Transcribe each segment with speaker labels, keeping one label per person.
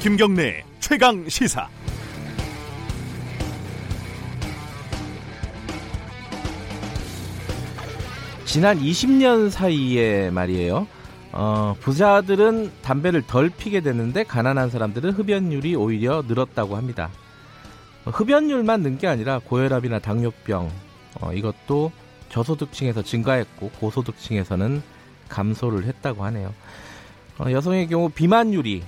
Speaker 1: 김경래 최강 시사.
Speaker 2: 지난 20년 사이에 말이에요. 어, 부자들은 담배를 덜 피게 되는데 가난한 사람들은 흡연율이 오히려 늘었다고 합니다. 어, 흡연율만 는 게 아니라 고혈압이나 당뇨병 어, 이것도 저소득층에서 증가했고 고소득층에서는 감소를 했다고 하네요. 어, 여성의 경우 비만율이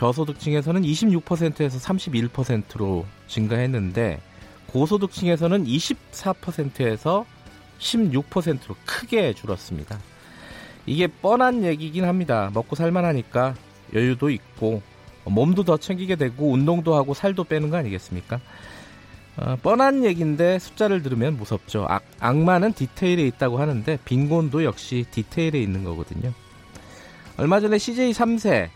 Speaker 2: 저소득층에서는 26%에서 31%로 증가했는데 고소득층에서는 24%에서 16%로 크게 줄었습니다. 이게 뻔한 얘기긴 합니다. 먹고 살만하니까 여유도 있고 몸도 더 챙기게 되고 운동도 하고 살도 빼는 거 아니겠습니까? 어, 뻔한 얘기인데 숫자를 들으면 무섭죠. 악, 악마는 디테일에 있다고 하는데 빈곤도 역시 디테일에 있는 거거든요. 얼마 전에 CJ 3세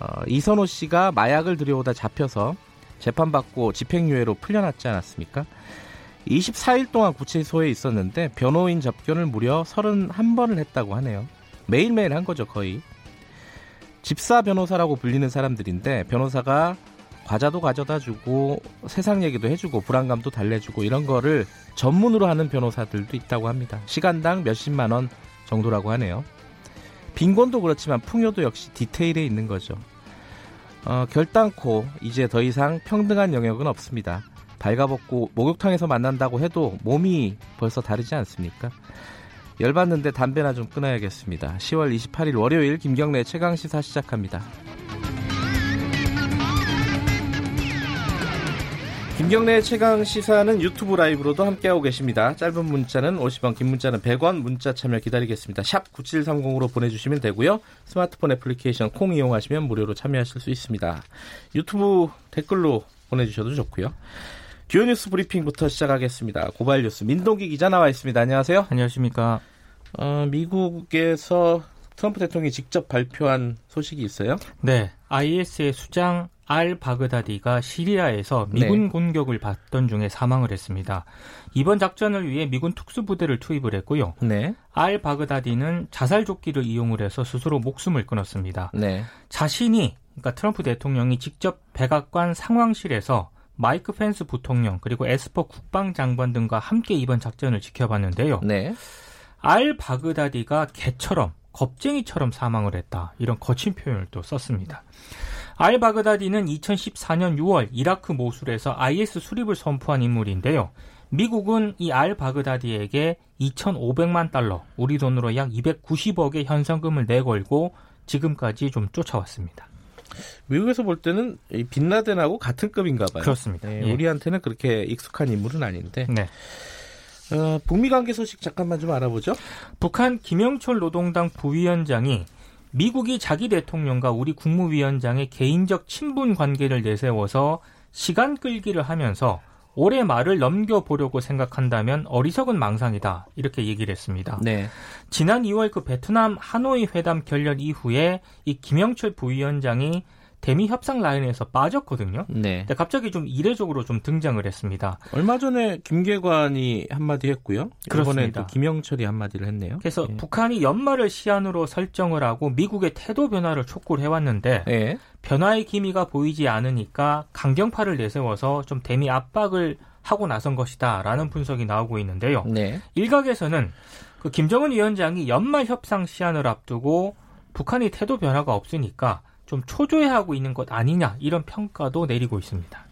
Speaker 2: 어, 이선호 씨가 마약을 들여오다 잡혀서 재판받고 집행유예로 풀려났지 않았습니까? 24일 동안 구치소에 있었는데 변호인 접견을 무려 31번을 했다고 하네요. 매일매일 한 거죠, 거의. 집사 변호사라고 불리는 사람들인데 변호사가 과자도 가져다 주고 세상 얘기도 해주고 불안감도 달래주고 이런 거를 전문으로 하는 변호사들도 있다고 합니다. 시간당 몇십만 원 정도라고 하네요. 빈곤도 그렇지만 풍요도 역시 디테일에 있는 거죠. 어, 결단코 이제 더 이상 평등한 영역은 없습니다. 발가벗고 목욕탕에서 만난다고 해도 몸이 벌써 다르지 않습니까? 열받는데 담배나 좀 끊어야겠습니다. 10월 28일 월요일 김경래 최강 시사 시작합니다. 김경래 최강 시사는 유튜브 라이브로도 함께하고 계십니다. 짧은 문자는 50원, 긴 문자는 100원, 문자 참여 기다리겠습니다. 샵 9730으로 보내주시면 되고요. 스마트폰 애플리케이션 콩 이용하시면 무료로 참여하실 수 있습니다. 유튜브 댓글로 보내주셔도 좋고요. 주요 뉴스 브리핑부터 시작하겠습니다. 고발 뉴스 민동기 기자 나와 있습니다. 안녕하세요.
Speaker 3: 안녕하십니까.
Speaker 2: 어, 미국에서 트럼프 대통령이 직접 발표한 소식이 있어요?
Speaker 3: 네. IS의 수장 알 바그다디가 시리아에서 미군 네. 공격을 받던 중에 사망을 했습니다. 이번 작전을 위해 미군 특수부대를 투입을 했고요. 네. 알 바그다디는 자살 조끼를 이용을 해서 스스로 목숨을 끊었습니다. 네. 자신이 그러니까 트럼프 대통령이 직접 백악관 상황실에서 마이크 펜스 부통령 그리고 에스퍼 국방장관 등과 함께 이번 작전을 지켜봤는데요. 네. 알 바그다디가 개처럼 겁쟁이처럼 사망을 했다. 이런 거친 표현을 또 썼습니다. 알 바그다디는 2014년 6월 이라크 모술에서 IS 수립을 선포한 인물인데요. 미국은 이 알 바그다디에게 2,500만 달러, 우리 돈으로 약 290억의 현상금을 내걸고 지금까지 좀 쫓아왔습니다.
Speaker 2: 미국에서 볼 때는 빈라덴하고 같은 급인가 봐요.
Speaker 3: 그렇습니다.
Speaker 2: 네, 예. 우리한테는 그렇게 익숙한 인물은 아닌데. 네. 어, 북미 관계 소식 잠깐만 좀 알아보죠.
Speaker 3: 북한 김영철 노동당 부위원장이 미국이 자기 대통령과 우리 국무위원장의 개인적 친분 관계를 내세워서 시간 끌기를 하면서 올해 말을 넘겨보려고 생각한다면 어리석은 망상이다. 이렇게 얘기를 했습니다. 네. 지난 2월 그 베트남 하노이 회담 결렬 이후에 이 김영철 부위원장이 대미 협상 라인에서 빠졌거든요. 네. 근데 갑자기 좀 이례적으로 좀 등장을 했습니다.
Speaker 2: 얼마 전에 김계관이 한마디 했고요. 이번에 또 김영철이 한마디를 했네요.
Speaker 3: 그래서 예. 북한이 연말을 시한으로 설정을 하고 미국의 태도 변화를 촉구를 해왔는데 예. 변화의 기미가 보이지 않으니까 강경파를 내세워서 좀 대미 압박을 하고 나선 것이다라는 분석이 나오고 있는데요. 네. 일각에서는 그 김정은 위원장이 연말 협상 시한을 앞두고 북한이 태도 변화가 없으니까 좀 초조해하고 있는 것 아니냐 이런 평가도 내리고 있습니다.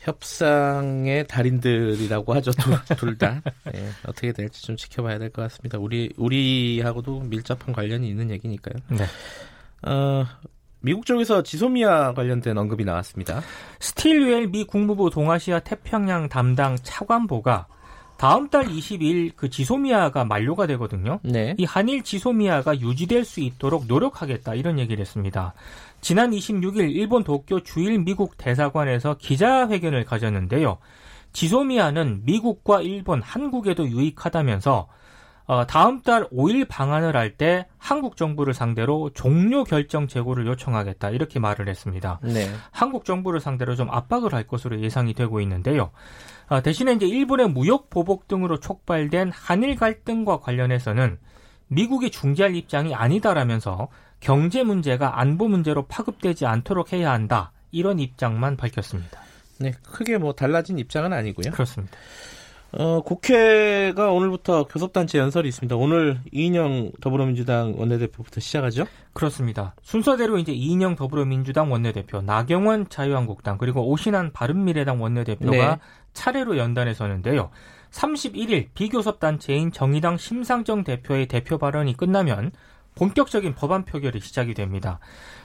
Speaker 2: 협상의 달인들이라고 하죠 둘 다. 네, 어떻게 될지 좀 지켜봐야 될 것 같습니다. 우리 우리하고도 밀접한 관련이 있는 얘기니까요. 네. 어, 미국 쪽에서 지소미아 관련된 언급이 나왔습니다.
Speaker 3: 스틸웰 미 국무부 동아시아 태평양 담당 차관보가 다음 달 20일 그 지소미아가 만료가 되거든요. 네. 이 한일 지소미아가 유지될 수 있도록 노력하겠다 이런 얘기를 했습니다. 지난 26일 일본 도쿄 주일 미국 대사관에서 기자회견을 가졌는데요. 지소미아는 미국과 일본, 한국에도 유익하다면서 어, 다음 달 5일 방한을 할 때 한국 정부를 상대로 종료 결정 재고를 요청하겠다 이렇게 말을 했습니다. 네. 한국 정부를 상대로 좀 압박을 할 것으로 예상이 되고 있는데요. 어, 대신에 이제 일본의 무역 보복 등으로 촉발된 한일 갈등과 관련해서는 미국이 중재할 입장이 아니다라면서 경제 문제가 안보 문제로 파급되지 않도록 해야 한다. 이런 입장만 밝혔습니다.
Speaker 2: 네, 크게 뭐 달라진 입장은 아니고요.
Speaker 3: 그렇습니다.
Speaker 2: 어, 국회가 오늘부터 교섭단체 연설이 있습니다. 오늘 이인영 더불어민주당 원내대표부터 시작하죠?
Speaker 3: 그렇습니다. 순서대로 이제 이인영 더불어민주당 원내대표, 나경원 자유한국당, 그리고 오신환 바른미래당 원내대표가 네. 차례로 연단에 서는데요. 31일 비교섭단체인 정의당 심상정 대표의 대표 발언이 끝나면 본격적인 법안 표결이 시작이 됩니다.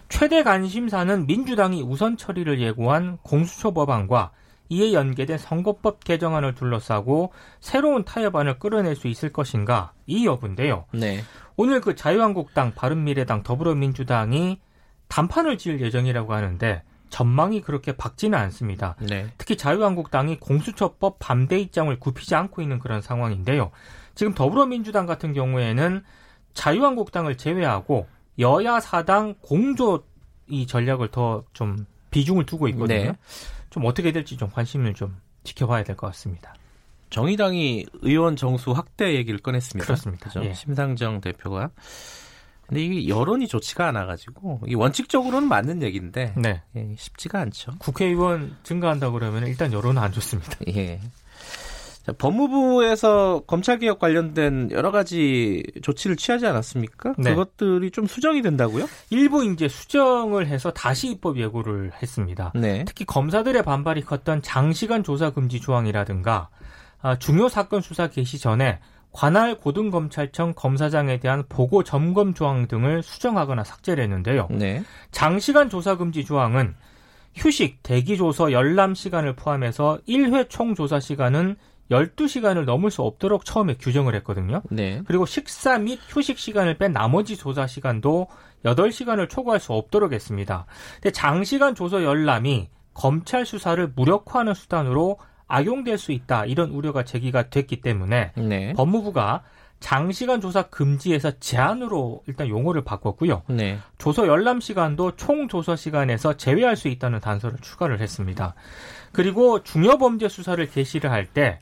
Speaker 3: 최대 관심사는 민주당이 우선 처리를 예고한 공수처 법안과 이에 연계된 선거법 개정안을 둘러싸고 새로운 타협안을 끌어낼 수 있을 것인가 이 여부인데요. 네. 오늘 그 자유한국당, 바른미래당, 더불어민주당이 단판을 지을 예정이라고 하는데 전망이 그렇게 밝지는 않습니다. 네. 특히 자유한국당이 공수처법 반대 입장을 굽히지 않고 있는 그런 상황인데요. 지금 더불어민주당 같은 경우에는 자유한국당을 제외하고 여야 사당 공조 이 전략을 더 좀 비중을 두고 있거든요. 네. 좀 어떻게 될지 좀 관심을 좀 지켜봐야 될 것 같습니다.
Speaker 2: 정의당이 의원 정수 확대 얘기를 꺼냈습니다.
Speaker 3: 그렇습니다.
Speaker 2: 예. 심상정 대표가. 근데 이게 여론이 좋지가 않아가지고 이 원칙적으로는 맞는 얘기인데 네. 예, 쉽지가 않죠.
Speaker 3: 국회의원 증가한다 그러면 일단 여론은 안 좋습니다.
Speaker 2: 예. 자, 법무부에서 검찰개혁 관련된 여러 가지 조치를 취하지 않았습니까? 네. 그것들이 좀 수정이 된다고요?
Speaker 3: 일부 이제 수정을 해서 다시 입법 예고를 했습니다. 네. 특히 검사들의 반발이 컸던 장시간 조사 금지 조항이라든가 아, 중요 사건 수사 개시 전에 관할 고등검찰청 검사장에 대한 보고 점검 조항 등을 수정하거나 삭제를 했는데요. 네. 장시간 조사 금지 조항은 휴식, 대기 조서, 열람 시간을 포함해서 1회 총 조사 시간은 12시간을 넘을 수 없도록 처음에 규정을 했거든요. 네. 그리고 식사 및 휴식 시간을 뺀 나머지 조사 시간도 8시간을 초과할 수 없도록 했습니다. 근데 장시간 조서 열람이 검찰 수사를 무력화하는 수단으로 악용될 수 있다. 이런 우려가 제기가 됐기 때문에 네. 법무부가 장시간 조사 금지에서 제한으로 일단 용어를 바꿨고요. 네. 조서 열람 시간도 총 조서 시간에서 제외할 수 있다는 단서를 추가를 했습니다. 그리고 중요 범죄 수사를 개시를 할 때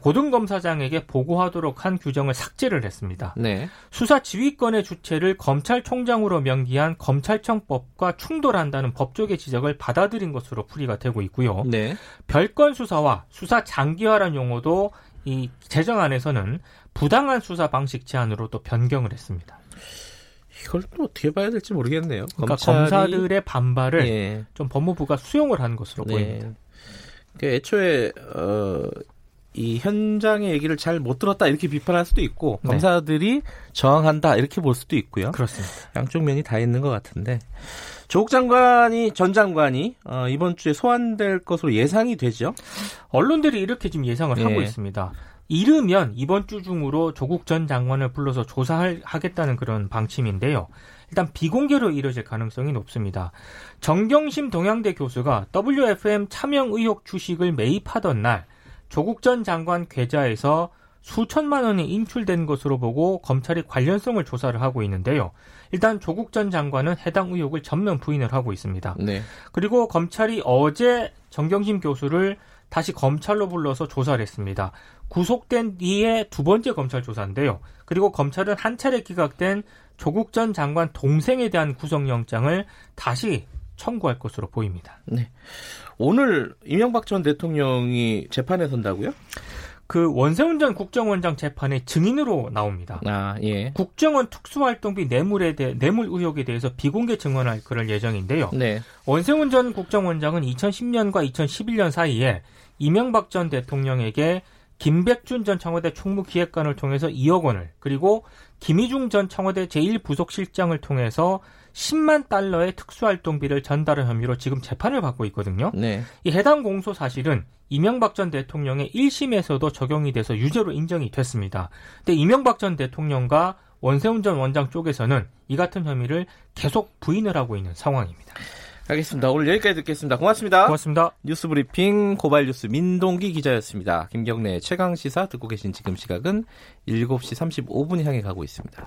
Speaker 3: 고등검사장에게 보고하도록 한 규정을 삭제를 했습니다. 네. 수사 지휘권의 주체를 검찰총장으로 명기한 검찰청법과 충돌한다는 법조계 지적을 받아들인 것으로 풀이가 되고 있고요. 네. 별건 수사와 수사 장기화란 용어도 이 제정안에서는 부당한 수사 방식 제한으로 또 변경을 했습니다.
Speaker 2: 이걸 또 어떻게 봐야 될지 모르겠네요.
Speaker 3: 그러니까 검사들의 반발을 예. 좀 법무부가 수용을 한 것으로 네. 보입니다.
Speaker 2: 그 애초에 어, 이 현장의 얘기를 잘 못 들었다 이렇게 비판할 수도 있고 네. 검사들이 저항한다 이렇게 볼 수도 있고요.
Speaker 3: 그렇습니다.
Speaker 2: 양쪽 면이 다 있는 것 같은데 조국 장관이 전 장관이 어, 이번 주에 소환될 것으로 예상이 되죠.
Speaker 3: 언론들이 이렇게 지금 예상을 네. 하고 있습니다. 이르면 이번 주 중으로 조국 전 장관을 불러서 조사하겠다는 그런 방침인데요. 일단 비공개로 이뤄질 가능성이 높습니다. 정경심 동양대 교수가 WFM 차명 의혹 주식을 매입하던 날 조국 전 장관 계좌에서 수천만 원이 인출된 것으로 보고 검찰이 관련성을 조사를 하고 있는데요. 일단 조국 전 장관은 해당 의혹을 전면 부인을 하고 있습니다. 네. 그리고 검찰이 어제 정경심 교수를 다시 검찰로 불러서 조사를 했습니다. 구속된 뒤에 두 번째 검찰 조사인데요. 그리고 검찰은 한 차례 기각된 조국 전 장관 동생에 대한 구속영장을 다시 청구할 것으로 보입니다. 네.
Speaker 2: 오늘 이명박 전 대통령이 재판에 선다고요?
Speaker 3: 그 원세훈 전 국정원장 재판에 증인으로 나옵니다. 아, 예. 국정원 특수활동비 뇌물에 대해 뇌물 의혹에 대해서 비공개 증언할 그럴 예정인데요. 네. 원세훈 전 국정원장은 2010년과 2011년 사이에 이명박 전 대통령에게 김백준 전 청와대 총무기획관을 통해서 2억 원을 그리고 김희중 전 청와대 제1부속실장을 통해서 10만 달러의 특수활동비를 전달한 혐의로 지금 재판을 받고 있거든요. 네. 이 해당 공소 사실은 이명박 전 대통령의 1심에서도 적용이 돼서 유죄로 인정이 됐습니다. 근데 이명박 전 대통령과 원세훈 전 원장 쪽에서는 이 같은 혐의를 계속 부인을 하고 있는 상황입니다.
Speaker 2: 알겠습니다. 오늘 여기까지 듣겠습니다. 고맙습니다.
Speaker 3: 고맙습니다.
Speaker 2: 뉴스 브리핑 고발 뉴스 민동기 기자였습니다. 김경래 최강 시사 듣고 계신 지금 시각은 7시 35분 향해 가고 있습니다.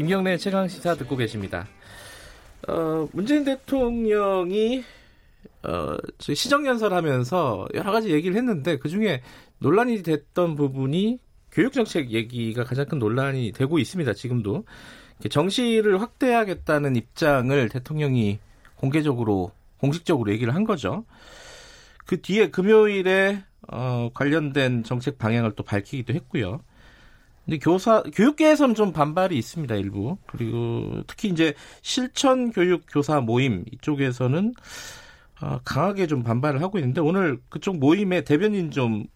Speaker 2: 김경래 최강 시사 듣고 계십니다. 어, 문재인 대통령이 어, 시정연설하면서 여러 가지 얘기를 했는데 그 중에 논란이 됐던 부분이 교육정책 얘기가 가장 큰 논란이 되고 있습니다. 지금도 정시를 확대하겠다는 입장을 대통령이 공개적으로 공식적으로 얘기를 한 거죠. 그 뒤에 금요일에 어, 관련된 정책 방향을 또 밝히기도 했고요. 근데 교사 교육계에서는 좀 반발이 있습니다 일부 그리고 특히 이제 실천 교육 교사 모임 이쪽에서는 어, 강하게 좀 반발을 하고 있는데 오늘 그쪽 모임의 대변인 좀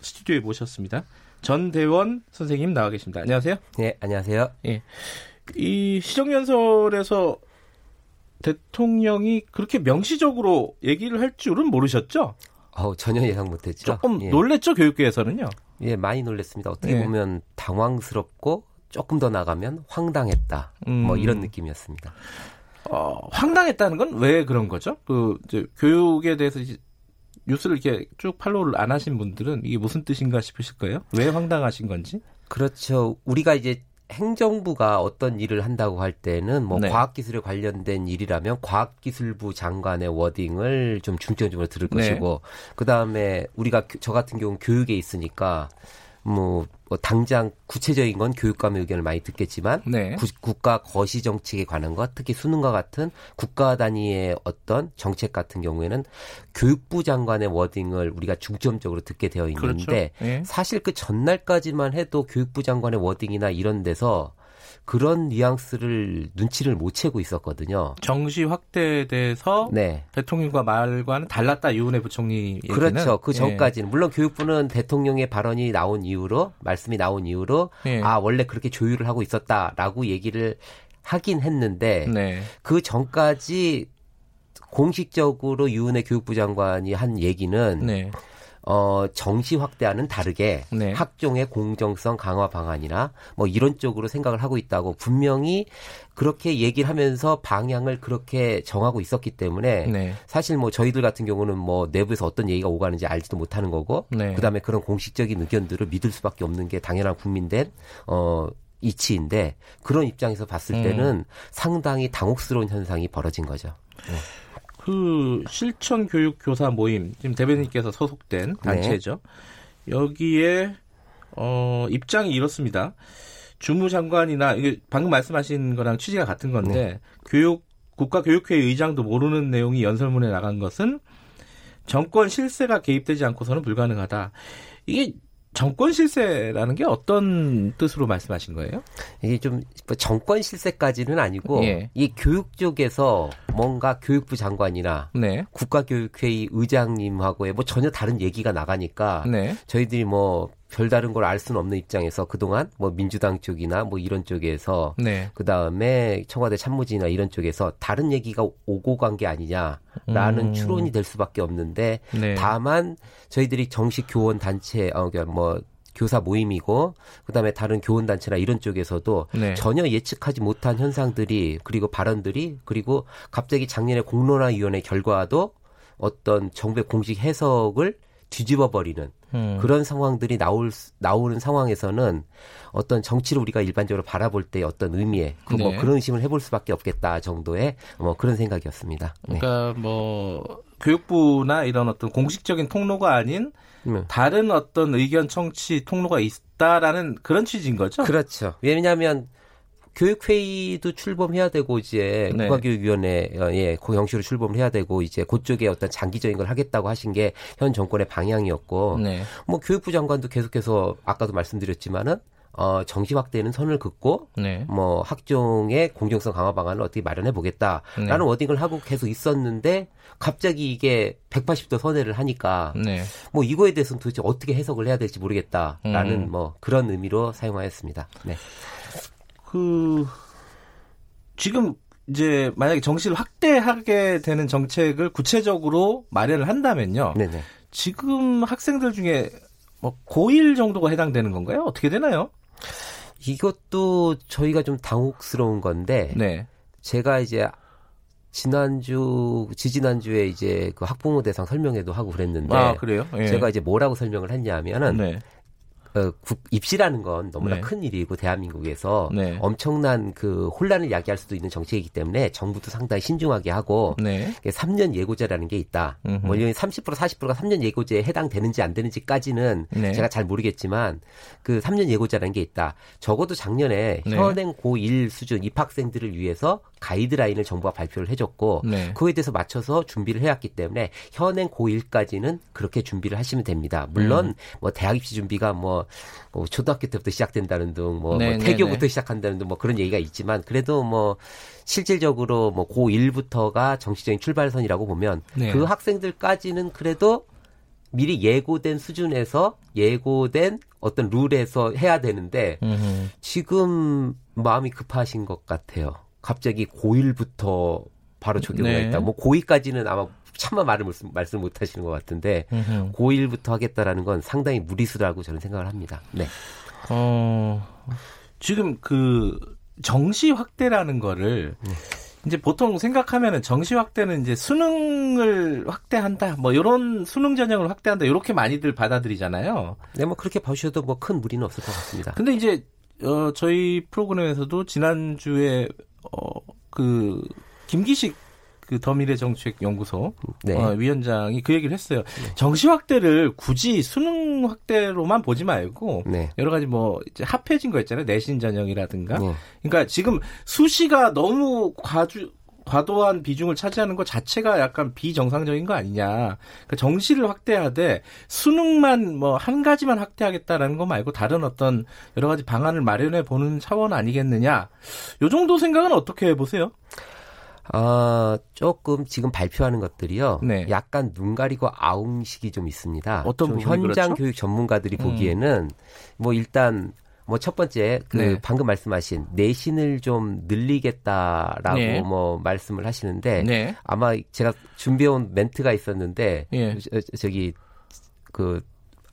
Speaker 2: 스튜디오에 모셨습니다. 전대원 선생님 나와 계십니다. 안녕하세요.
Speaker 4: 네, 안녕하세요. 예.
Speaker 2: 이 시정연설에서 대통령이 그렇게 명시적으로 얘기를 할 줄은 모르셨죠?
Speaker 4: 어, 전혀 예상 못했죠.
Speaker 2: 조금 예. 놀랬죠 교육계에서는요.
Speaker 4: 예, 많이 놀랬습니다. 어떻게 예. 보면 당황스럽고 조금 더 나가면 황당했다. 뭐 음. 뭐 이런 느낌이었습니다.
Speaker 2: 어, 황당했다는 건 왜 그런 거죠? 그 이제 교육에 대해서 이제 뉴스를 이렇게 쭉 팔로우를 안 하신 분들은 이게 무슨 뜻인가 싶으실 거예요? 왜 황당하신 건지?
Speaker 4: 그렇죠. 우리가 이제 행정부가 어떤 일을 한다고 할 때는 뭐 네. 과학기술에 관련된 일이라면 과학기술부 장관의 워딩을 좀 중점적으로 들을 네. 것이고 그 다음에 우리가 저 같은 경우 는 교육에 있으니까 뭐, 뭐 당장 구체적인 건 교육감의 의견을 많이 듣겠지만 네. 구, 국가 거시 정책에 관한 것, 특히 수능과 같은 국가 단위의 어떤 정책 같은 경우에는 교육부 장관의 워딩을 우리가 중점적으로 듣게 되어 있는데 그렇죠. 네. 사실 그 전날까지만 해도 교육부 장관의 워딩이나 이런 데서 그런 뉘앙스를 눈치를 못 채고 있었거든요.
Speaker 2: 정시 확대에 대해서 네. 대통령과 말과는 달랐다 유은혜 부총리 얘기는.
Speaker 4: 그렇죠. 그 예. 전까지는 예. 물론 교육부는 대통령의 발언이 나온 이후로 말씀이 나온 이후로 예. 아 원래 그렇게 조율을 하고 있었다라고 얘기를 하긴 했는데 네. 그 전까지 공식적으로 유은혜 교육부 장관이 한 얘기는 네. 어, 정시 확대와는 다르게 네. 학종의 공정성 강화 방안이나 뭐 이런 쪽으로 생각을 하고 있다고 분명히 그렇게 얘기를 하면서 방향을 그렇게 정하고 있었기 때문에 네. 사실 뭐 저희들 같은 경우는 뭐 내부에서 어떤 얘기가 오가는지 알지도 못하는 거고 네. 그다음에 그런 공식적인 의견들을 믿을 수밖에 없는 게 당연한 국민된 어 이치인데 그런 입장에서 봤을 음. 때는 음. 상당히 당혹스러운 현상이 벌어진 거죠. 네.
Speaker 2: 그 실천 교육 교사 모임 지금 대변인께서 소속된 네. 단체죠. 네. 여기에 어 입장이 이렇습니다. 주무 장관이나 이게 방금 말씀하신 거랑 취지가 같은 건데 네. 교육 국가교육회 의장도 모르는 내용이 연설문에 나간 것은 정권 실세가 개입되지 않고서는 불가능하다. 이게 정권 실세라는 게 어떤 뜻으로 말씀하신 거예요?
Speaker 4: 이게 좀뭐 정권 실세까지는 아니고 예. 이 교육 쪽에서 뭔가 교육부 장관이나 네. 국가교육회의 의장님하고의 뭐 전혀 다른 얘기가 나가니까 네. 저희들이 뭐 별다른 걸 알 수는 없는 입장에서 그동안 뭐 민주당 쪽이나 뭐 이런 쪽에서 네. 그 다음에 청와대 참모진이나 이런 쪽에서 다른 얘기가 오고 간 게 아니냐라는 음. 추론이 될 수밖에 없는데 네. 다만 저희들이 정식 교원 단체 어 그러니까 뭐 교사 모임이고 그다음에 다른 교원 단체나 이런 쪽에서도 네. 전혀 예측하지 못한 현상들이 그리고 발언들이 그리고 갑자기 작년에 공론화 위원회 결과도 어떤 정부의 공식 해석을 뒤집어 버리는 음. 그런 상황들이 나올 나오는 상황에서는 어떤 정치를 우리가 일반적으로 바라볼 때 어떤 의미에 그 뭐 네. 그런 의심을 해볼 수밖에 없겠다 정도의 뭐 그런 생각이었습니다.
Speaker 2: 네. 그러니까 뭐 교육부나 이런 어떤 공식적인 통로가 아닌 네. 다른 어떤 의견 청취 통로가 있다라는 그런 취지인 거죠.
Speaker 4: 그렇죠. 왜냐하면 교육회의도 출범해야 되고 이제 네. 국가교육위원회에 공영시로 출범을 해야 되고 이제 그쪽에 어떤 장기적인 걸 하겠다고 하신 게 현 정권의 방향이었고 네. 뭐 교육부 장관도 계속해서 아까도 말씀드렸지만은 어, 정시 확대는 선을 긋고 네. 뭐 학종의 공정성 강화 방안을 어떻게 마련해 보겠다라는 네. 워딩을 하고 계속 있었는데 갑자기 이게 180도 선회를 하니까 네. 뭐 이거에 대해서는 도대체 어떻게 해석을 해야 될지 모르겠다라는 음. 뭐 그런 의미로 사용하였습니다. 네.
Speaker 2: 그 지금 이제 만약에 정시를 확대하게 되는 정책을 구체적으로 마련을 한다면요. 네네. 지금 학생들 중에 뭐 고1 정도가 해당되는 건가요? 어떻게 되나요?
Speaker 4: 이것도 저희가 좀 당혹스러운 건데 네. 제가 이제 지난주 지지난주에 이제 그 학부모 대상 설명회도 하고 그랬는데
Speaker 2: 아, 그래요?
Speaker 4: 예. 제가 이제 뭐라고 설명을 했냐면은 네. 어, 국, 입시라는 건 너무나 네. 큰 일이고 대한민국에서 네. 엄청난 그 혼란을 야기할 수도 있는 정책이기 때문에 정부도 상당히 신중하게 하고 네. 3년 예고제라는 게 있다. 음흠. 뭐30% 40%가 3년 예고제에 해당되는지 안 되는지까지는 네. 제가 잘 모르겠지만 그 3년 예고제라는 게 있다. 적어도 작년에 네. 현행 고1 수준 입학생들을 위해서 가이드라인을 정부가 발표를 해줬고 네. 그에 대해서 맞춰서 준비를 해왔기 때문에 현행 고1까지는 그렇게 준비를 하시면 됩니다. 물론 음. 뭐 대학 입시 준비가 뭐, 뭐 초등학교 때부터 시작된다는 등, 뭐, 뭐 네, 네, 태교부터 네. 시작한다는 등, 뭐 그런 얘기가 있지만 그래도 뭐 실질적으로 뭐 고1부터가 정치적인 출발선이라고 보면 네. 그 학생들까지는 그래도 미리 예고된 수준에서 예고된 어떤 룰에서 해야 되는데 음흠. 지금 마음이 급하신 것 같아요. 갑자기 고1부터 바로 적용을 네. 했다. 뭐 고2까지는 아마 차마 말을 말씀 못 하시는 것 같은데 으흠. 고1부터 하겠다라는 건 상당히 무리수라고 저는 생각을 합니다. 네. 어,
Speaker 2: 지금 그 정시 확대라는 거를 네. 이제 보통 생각하면은 정시 확대는 이제 수능을 확대한다, 뭐 이런 수능 전형을 확대한다 이렇게 많이들 받아들이잖아요.
Speaker 4: 네, 뭐 그렇게 봐주셔도 뭐 큰 무리는 없을 것 같습니다.
Speaker 2: 근데 이제 어, 저희 프로그램에서도 지난 주에 어, 그 김기식 그 더미래 정책 연구소 네. 어, 위원장이 그 얘기를 했어요. 네. 정시 확대를 굳이 수능 확대로만 보지 말고 네. 여러 가지 뭐 이제 합해진 거 있잖아요. 내신 전형이라든가. 네. 그러니까 지금 수시가 너무 과주 과도한 비중을 차지하는 것 자체가 약간 비정상적인 거 아니냐. 그러니까 정시를 확대하되 수능만 뭐 한 가지만 확대하겠다라는 거 말고 다른 어떤 여러 가지 방안을 마련해 보는 차원 아니겠느냐. 요 정도 생각은 어떻게 보세요?
Speaker 4: 어, 조금 지금 발표하는 것들이요. 네. 약간 눈 가리고 아웅식이 좀 있습니다.
Speaker 2: 어떤
Speaker 4: 좀 현장 그렇죠? 교육 전문가들이 음. 보기에는 뭐 일단 뭐 첫 번째 그 네. 방금 말씀하신 내신을 좀 늘리겠다라고 네. 뭐 말씀을 하시는데 네. 아마 제가 준비해온 멘트가 있었는데 예. 저, 저기 그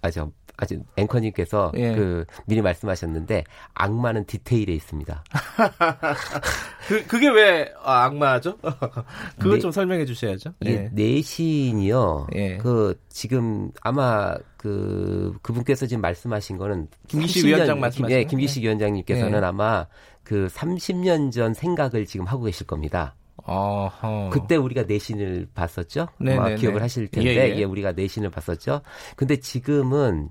Speaker 4: 아저 아주 앵커님께서 예. 그 미리 말씀하셨는데 악마는 디테일에 있습니다.
Speaker 2: 그 그게 왜 아, 악마죠? 그거 네, 좀 설명해 주셔야죠.
Speaker 4: 예. 내신이요. 예. 그 지금 아마 그 그분께서 지금 말씀하신 거는
Speaker 2: 김기식 위원장 말씀하신
Speaker 4: 예, 김기식 위원장님께서는 예. 아마 그 30년 전 생각을 지금 하고 계실 겁니다. 어허. 그때 우리가 내신을 봤었죠. 아마 기억을 하실 텐데, 예, 예. 예, 우리가 내신을 봤었죠. 근데 지금은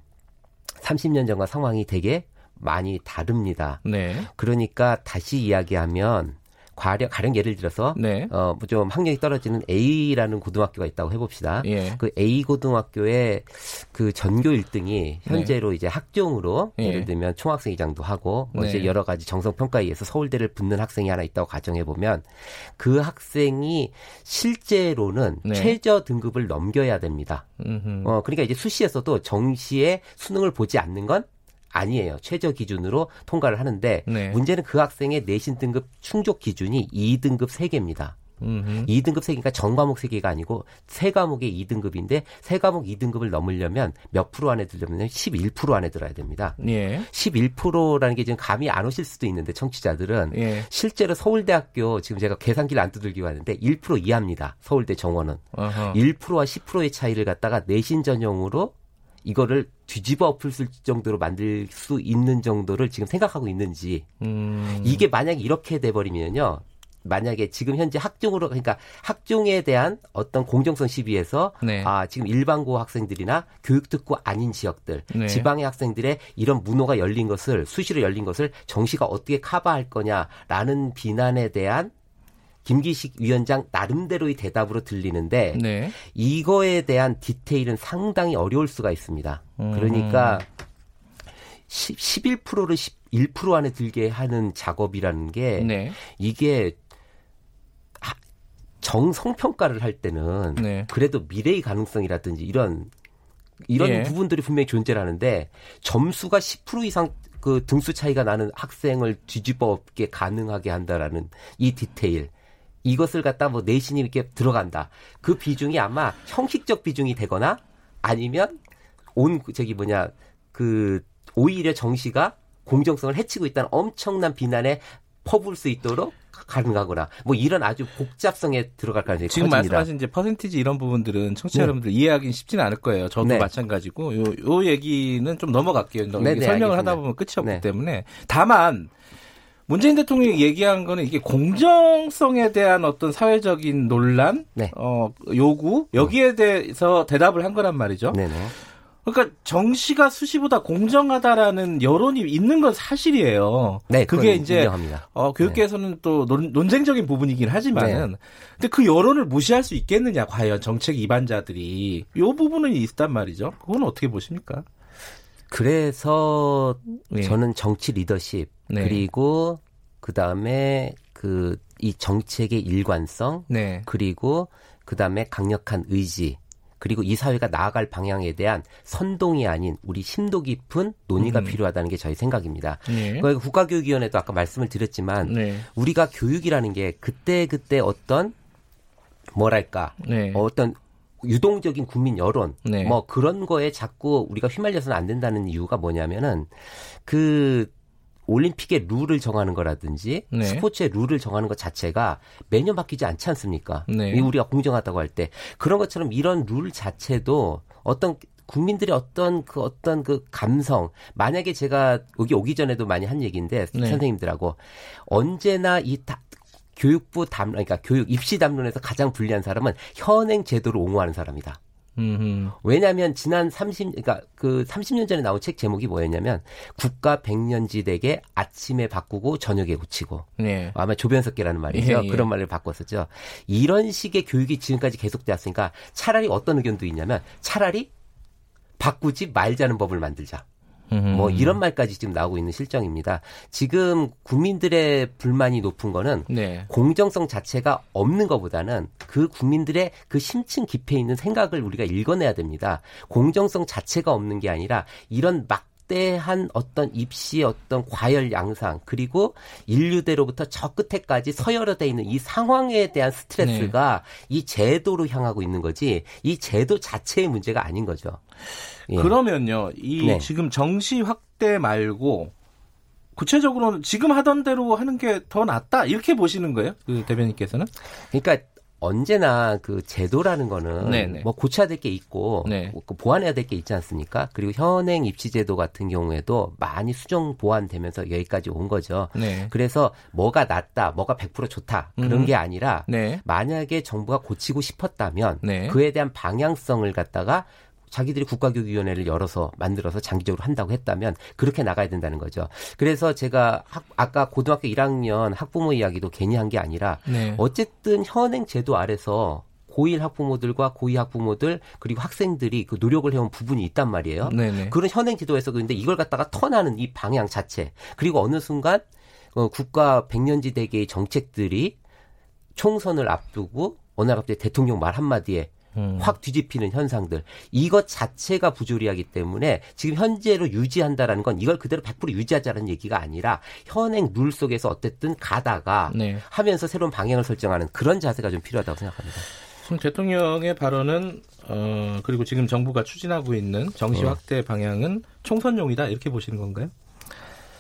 Speaker 4: 30년 전과 상황이 되게 많이 다릅니다. 네. 그러니까 다시 이야기하면 가령, 가령 예를 들어서 네. 어, 뭐좀 학력이 떨어지는 A라는 고등학교가 있다고 해봅시다. 예. 그 A 고등학교의 그 전교 1등이 현재로 네. 이제 학종으로 예. 를 들면 총학생회장도 하고 뭐 이제 네. 여러 가지 정성 평가에 의해서 서울대를 붙는 학생이 하나 있다고 가정해 보면 그 학생이 실제로는 네. 최저 등급을 넘겨야 됩니다. 음흠. 어 그러니까 이제 수시에서도 정시에 수능을 보지 않는 건 아니에요. 최저 기준으로 통과를 하는데 네. 문제는 그 학생의 내신 등급 충족 기준이 2등급 3개입니다. 음흠. 2등급 3개니까 전 과목 3개가 아니고 세 과목의 2등급인데 세 과목 2등급을 넘으려면 몇 프로 안에 들려면 11% 안에 들어야 됩니다. 예. 11%라는 게 지금 감이 안 오실 수도 있는데 청취자들은 예. 실제로 서울대학교 지금 제가 계산기를 안 두들기고 하는데 1% 이하입니다. 서울대 정원은. 어허. 1%와 10%의 차이를 갖다가 내신 전형으로 이거를 뒤집어 엎을 정도로 만들 수 있는 정도를 지금 생각하고 있는지 음. 이게 만약에 이렇게 돼버리면요 만약에 지금 현재 학종으로 그러니까 학종에 대한 어떤 공정성 시비에서 네. 아 지금 일반고 학생들이나 교육특구 아닌 지역들 네. 지방의 학생들의 이런 문호가 열린 것을 수시로 열린 것을 정시가 어떻게 커버할 거냐라는 비난에 대한 김기식 위원장 나름대로의 대답으로 들리는데 네. 이거에 대한 디테일은 상당히 어려울 수가 있습니다. 음. 그러니까 10, 11%를 11% 안에 들게 하는 작업이라는 게 네. 이게 정성 평가를 할 때는 네. 그래도 미래의 가능성이라든지 이런 이런 예. 부분들이 분명히 존재하는데 점수가 10% 이상 그 등수 차이가 나는 학생을 뒤집어 엎게 가능하게 한다라는 이 디테일 이것을 갖다 뭐 내신이 이렇게 들어간다. 그 비중이 아마 형식적 비중이 되거나 아니면 온 저기 뭐냐 그 오히려 정시가 공정성을 해치고 있다는 엄청난 비난에 퍼부을 수 있도록 가능하거나 뭐 이런 아주 복잡성에 들어갈 가능성이
Speaker 2: 지금
Speaker 4: 커집니다.
Speaker 2: 말씀하신 이제 퍼센티지 이런 부분들은 청취자 네. 여러분들 이해하기는 쉽지는 않을 거예요. 저도 네. 마찬가지고 요, 요 얘기는 좀 넘어갈게요. 네, 네, 설명을 알겠습니다. 하다 보면 끝이 없기 네. 때문에 다만 문재인 대통령이 얘기한 거는 이게 공정성에 대한 어떤 사회적인 논란, 네. 어, 요구 여기에 대해서 대답을 한 거란 말이죠. 네네. 그러니까 정시가 수시보다 공정하다라는 여론이 있는 건 사실이에요. 네, 그게 이제 인정합니다. 어, 교육계에서는 네. 또 논, 논쟁적인 부분이긴 하지만은, 네. 근데 그 여론을 무시할 수 있겠느냐 과연 정책 위반자들이 요 부분은 있단 말이죠. 그건 어떻게 보십니까?
Speaker 4: 그래서 네. 저는 정치 리더십 네. 그리고 그 다음에 그 이 정책의 일관성 네. 그리고 그 다음에 강력한 의지 그리고 이 사회가 나아갈 방향에 대한 선동이 아닌 우리 심도 깊은 논의가 음. 필요하다는 게 저희 생각입니다. 네. 그러니까 국가교육위원회도 아까 말씀을 드렸지만 네. 우리가 교육이라는 게 그때 그때 어떤 뭐랄까 네. 어떤 유동적인 국민 여론 네. 뭐 그런 거에 자꾸 우리가 휘말려서는 안 된다는 이유가 뭐냐면은 그 올림픽의 룰을 정하는 거라든지 네. 스포츠의 룰을 정하는 것 자체가 매년 바뀌지 않지 않습니까? 네. 우리가 공정하다고 할 때 그런 것처럼 이런 룰 자체도 어떤 국민들의 어떤 그 어떤 그 감성 만약에 제가 여기 오기 전에도 많이 한 얘기인데 네. 선생님들하고 언제나 이 다, 교육부 담 그러니까 교육 입시 담론에서 가장 불리한 사람은 현행 제도를 옹호하는 사람이다. 왜냐하면 지난 30 그러니까 그 30년 전에 나온 책 제목이 뭐였냐면 국가 백년지대게 아침에 바꾸고 저녁에 고치고 네. 아마 조변석계라는 말이죠 예, 예. 그런 말을 바꿨었죠. 이런 식의 교육이 지금까지 계속되었으니까 차라리 어떤 의견도 있냐면 차라리 바꾸지 말자는 법을 만들자. 뭐 이런 말까지 지금 나오고 있는 실정입니다. 지금 국민들의 불만이 높은 거는 네. 공정성 자체가 없는 것보다는 그 국민들의 그 심층 깊이 있는 생각을 우리가 읽어내야 됩니다. 공정성 자체가 없는 게 아니라 이런 막 막대한 어떤 입시의 어떤 과열 양상 그리고 인류대로부터 저 끝에까지 서열화돼 있는 이 상황에 대한 스트레스가 네. 이 제도로 향하고 있는 거지 이 제도 자체의 문제가 아닌 거죠.
Speaker 2: 예. 그러면요, 이 네. 지금 정시 확대 말고 구체적으로는 지금 하던 대로 하는 게 더 낫다 이렇게 보시는 거예요, 그 대변인께서는?
Speaker 4: 그러니까 언제나 그 제도라는 거는 네네. 뭐 고쳐야 될 게 있고 네. 뭐그 보완해야 될 게 있지 않습니까? 그리고 현행 입시 제도 같은 경우에도 많이 수정 보완되면서 여기까지 온 거죠. 네. 그래서 뭐가 낫다, 뭐가 100% 좋다 그런 음. 게 아니라 네. 만약에 정부가 고치고 싶었다면 네. 그에 대한 방향성을 갖다가 자기들이 국가교육위원회를 열어서 만들어서 장기적으로 한다고 했다면 그렇게 나가야 된다는 거죠. 그래서 제가 학, 아까 고등학교 1학년 학부모 이야기도 괜히 한 게 아니라 네. 어쨌든 현행 제도 아래서 고1 학부모들과 고2 학부모들 그리고 학생들이 그 노력을 해온 부분이 있단 말이에요. 네네. 그런 현행 제도에서 그런데 이걸 갖다가 턴하는 이 방향 자체 그리고 어느 순간 어, 국가 백년지 대계의 정책들이 총선을 앞두고 어느 날 갑자기 대통령 말 한마디에 음. 확 뒤집히는 현상들 이것 자체가 부조리하기 때문에 지금 현재로 유지한다라는 건 이걸 그대로 100% 유지하자는 얘기가 아니라 현행 룰 속에서 어쨌든 가다가 네. 하면서 새로운 방향을 설정하는 그런 자세가 좀 필요하다고 생각합니다.
Speaker 2: 지금 대통령의 발언은 어 그리고 지금 정부가 추진하고 있는 정시 어. 확대 방향은 총선용이다 이렇게 보시는 건가요?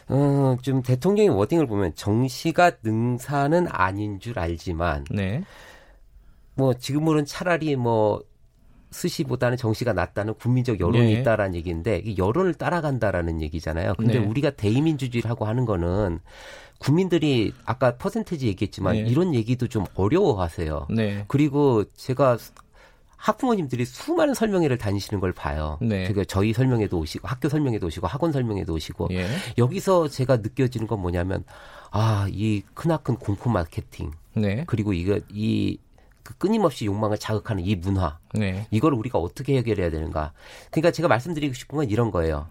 Speaker 4: 어, 좀 대통령의 워딩을 보면 정시가 능사는 아닌 줄 알지만 네. 뭐 지금으로는 차라리 뭐 스시보다는 정시가 낫다는 국민적 여론이 네. 있다라는 얘기인데 이 여론을 따라간다라는 얘기잖아요. 근데 네. 우리가 대의민주주의를 하고 하는 거는 국민들이 아까 퍼센테지 얘기했지만 네. 이런 얘기도 좀 어려워하세요. 네. 그리고 제가 학부모님들이 수많은 설명회를 다니시는 걸 봐요. 네. 그러니까 저희 설명회도 오시고 학교 설명회도 오시고 학원 설명회도 오시고 예. 여기서 제가 느껴지는 건 뭐냐면 아 이 크나큰 공포 마케팅 네. 그리고 이거 이 그 끊임없이 욕망을 자극하는 이 문화. 네. 이걸 우리가 어떻게 해결해야 되는가. 그러니까 제가 말씀드리고 싶은 건 이런 거예요.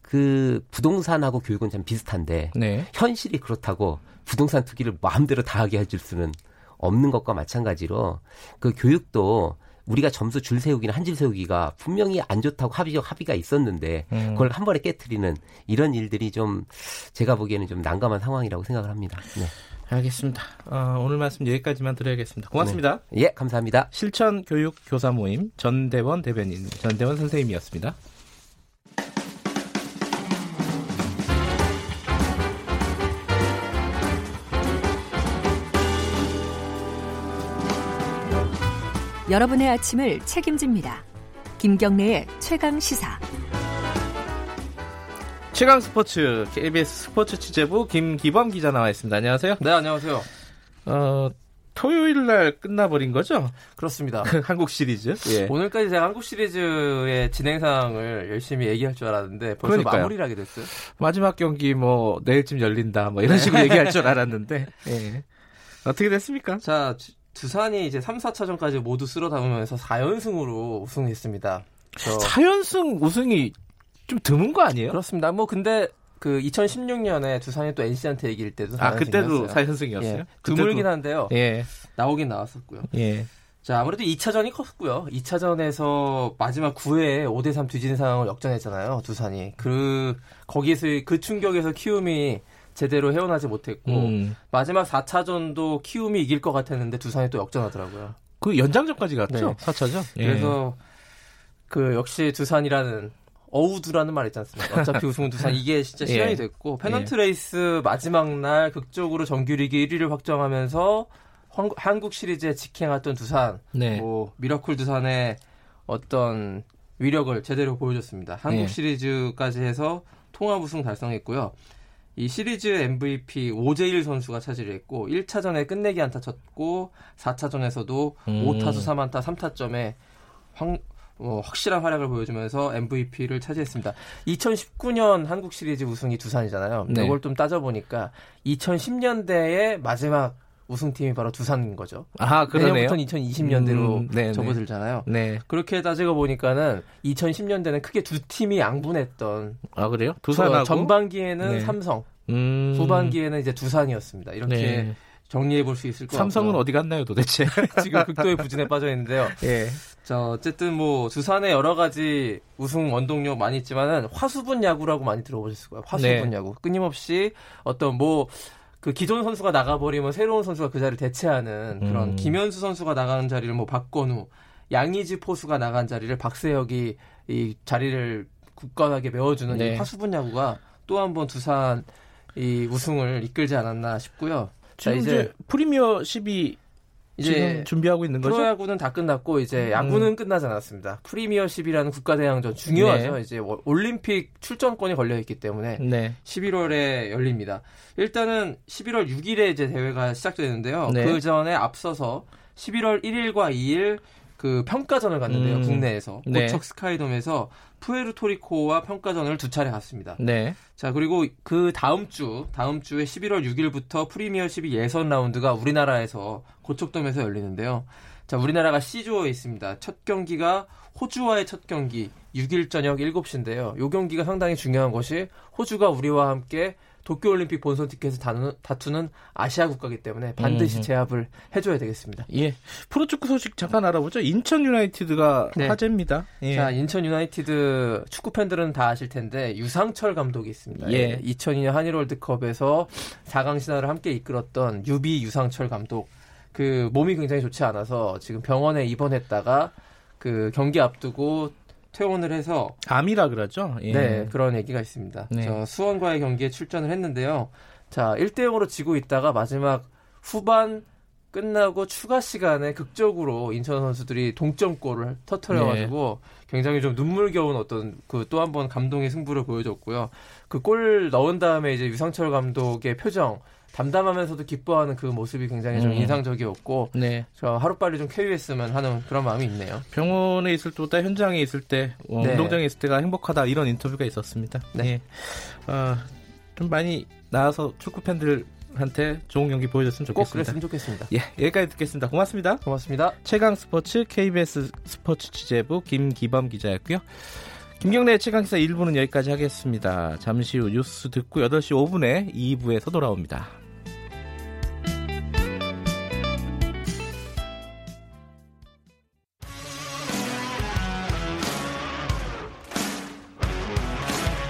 Speaker 4: 그 부동산하고 교육은 참 비슷한데 네. 현실이 그렇다고 부동산 투기를 마음대로 다 하게 해줄 수는 없는 것과 마찬가지로 그 교육도 우리가 점수 줄 세우기나 한 줄 세우기가 분명히 안 좋다고 합의적 합의가 있었는데 음. 그걸 한 번에 깨뜨리는 이런 일들이 좀 제가 보기에는 좀 난감한 상황이라고 생각을 합니다. 네.
Speaker 2: 알겠습니다. 어, 오늘 말씀 여기까지만 드려야겠습니다. 고맙습니다.
Speaker 4: 네. 예, 감사합니다.
Speaker 2: 실천 교육 교사 모임 전대원 대변인, 전대원 선생님이었습니다.
Speaker 5: 여러분의 아침을 책임집니다. 김경래의 최강 시사.
Speaker 2: 최강 스포츠 KBS 스포츠 취재부 김기범 기자 나와 있습니다. 안녕하세요.
Speaker 6: 네, 안녕하세요.
Speaker 2: 어, 토요일 날 끝나버린 거죠?
Speaker 6: 그렇습니다.
Speaker 2: 한국 시리즈.
Speaker 6: 예. 오늘까지 제가 한국 시리즈의 진행 상황을 열심히 얘기할 줄 알았는데 벌써 그러니까요. 마무리를 하게 됐어요.
Speaker 2: 마지막 경기 뭐 내일쯤 열린다 뭐 이런 식으로 얘기할 줄 알았는데 예. 어떻게 됐습니까?
Speaker 6: 자, 두산이 이제 3, 4차전까지 모두 쓸어 담으면서 4연승으로 우승했습니다.
Speaker 2: 4연승 우승이 좀 드문 거 아니에요?
Speaker 6: 그렇습니다. 뭐 근데 그 2016년에 두산이 또 NC한테 이길 때도
Speaker 2: 아 그때도 4연승이었어요? 예,
Speaker 6: 드물긴 한데요. 예. 나오긴 나왔었고요. 예. 자, 아무래도 2차전이 컸고요. 2차전에서 마지막 9회에 5대 3 뒤진 상황을 역전했잖아요. 두산이. 그 거기서 그 충격에서 키움이 제대로 헤어나지 못했고 음. 마지막 4차전도 키움이 이길 것 같았는데 두산이 또 역전하더라고요.
Speaker 2: 그 연장전까지 갔죠? 네. 4차전.
Speaker 6: 예. 그래서 그 역시 두산이라는 어우두라는 말 있지 않습니까? 어차피 우승은 두산 이게 진짜 예. 실현이 됐고 페넌트 예. 레이스 마지막 날 극적으로 정규리그 1위를 확정하면서 한국 시리즈에 직행했던 두산, 네. 뭐 miracle 두산의 어떤 위력을 제대로 보여줬습니다. 한국 네. 시리즈까지 해서 통합 우승 달성했고요. 이 시리즈 MVP 오재일 선수가 차지를 했고 1차전에 끝내기 안타 쳤고 4차전에서도 음. 5타수 3안타 3타점에 황, 어, 확실한 활약을 보여주면서 MVP를 차지했습니다. 2019년 한국 시리즈 우승이 두산이잖아요. 네. 이걸 좀 따져보니까 2010년대의 마지막 우승팀이 바로 두산인 거죠.
Speaker 2: 아, 그러네요.
Speaker 6: 내년부터는 2020년대로 음, 네, 네. 접어들잖아요. 네. 그렇게 따지고 보니까는 2010년대는 크게 두 팀이 양분했던.
Speaker 2: 아, 그래요? 두산하고
Speaker 6: 전반기에는 네. 삼성, 음... 후반기에는 이제 두산이었습니다. 이렇게 네. 정리해 볼 수 있을 것
Speaker 2: 같아요. 삼성은 어디 갔나요, 도대체?
Speaker 6: 지금 극도의 부진에 빠져 있는데요. 예. 자, 어쨌든 뭐 두산의 여러 가지 우승 원동력 많이 있지만은 화수분 야구라고 많이 들어보셨을 거예요. 화수분 네. 야구. 끊임없이 어떤 뭐 그 기존 선수가 나가버리면 새로운 선수가 그 자리를 대체하는 그런 음. 김현수 선수가 나가는 자리를 뭐 박건우, 양의지 포수가 나간 자리를 박세혁이 이 자리를 굳건하게 메워주는 네. 이 화수분 야구가 또 한 번 두산 이 우승을 이끌지 않았나 싶고요.
Speaker 2: 자, 이제 프리미어 12 이제 준비하고 있는 거죠?
Speaker 6: 프로야구는 다 끝났고 이제 음. 야구는 음. 끝나지 않았습니다. 프리미어십이라는 국가 대항전 중요하죠. 네. 이제 올림픽 출전권이 걸려 있기 때문에 네. 11월에 열립니다. 일단은 11월 6일에 이제 대회가 시작되는데요. 네. 그 전에 앞서서 11월 1일과 2일 그 평가전을 갔는데요. 음. 국내에서 네. 고척 스카이돔에서 푸에르토리코와 평가전을 두 차례 갔습니다. 네. 자 그리고 그 다음 주 다음 주에 11월 6일부터 프리미어 12 예선 라운드가 우리나라에서 고척돔에서 열리는데요. 자 우리나라가 C조에 있습니다. 첫 경기가 호주와의 첫 경기 6일 저녁 7시인데요. 이 경기가 상당히 중요한 것이 호주가 우리와 함께 도쿄올림픽 본선 티켓을 다투는 아시아 국가기 때문에 반드시 음. 제압을 해줘야 되겠습니다.
Speaker 2: 예. 프로축구 소식 잠깐 알아보죠. 인천 유나이티드가 네. 화제입니다.
Speaker 6: 예. 자, 인천 유나이티드 축구 팬들은 다 아실 텐데 유상철 감독이 있습니다. 예. 2002년 한일 월드컵에서 4강 신화를 함께 이끌었던 유비 유상철 감독. 그 몸이 굉장히 좋지 않아서 지금 병원에 입원했다가 그 경기 앞두고 퇴원을 해서
Speaker 2: 암이라 그러죠.
Speaker 6: 예. 네, 그런 얘기가 있습니다. 네. 저 수원과의 경기에 출전을 했는데요. 자, 1대 0으로 지고 있다가 마지막 후반 끝나고 추가 시간에 극적으로 인천 선수들이 동점골을 터트려 가지고 네. 굉장히 좀 눈물겨운 어떤 그 또 한 번 감동의 승부를 보여줬고요. 그 골 넣은 다음에 이제 유상철 감독의 표정 담담하면서도 기뻐하는 그 모습이 굉장히 좀 음. 인상적이었고 네. 저 하루빨리 좀 쾌유했으면 하는 그런 마음이 있네요.
Speaker 2: 병원에 있을 때보다 현장에 있을 때 어, 네. 운동장에 있을 때가 행복하다 이런 인터뷰가 있었습니다. 네. 네. 어, 좀 많이 나와서 축구 팬들 한테 좋은 경기 보여줬으면 좋겠습니다. 꼭
Speaker 6: 그랬으면 좋겠습니다.
Speaker 2: 예, 여기까지 듣겠습니다. 고맙습니다.
Speaker 6: 고맙습니다.
Speaker 2: 최강 스포츠 KBS 스포츠 취재부 김기범 기자였고요. 김경래 최강기사 1부는 여기까지 하겠습니다. 잠시 후 뉴스 듣고 8시 5분에 2부에서 돌아옵니다.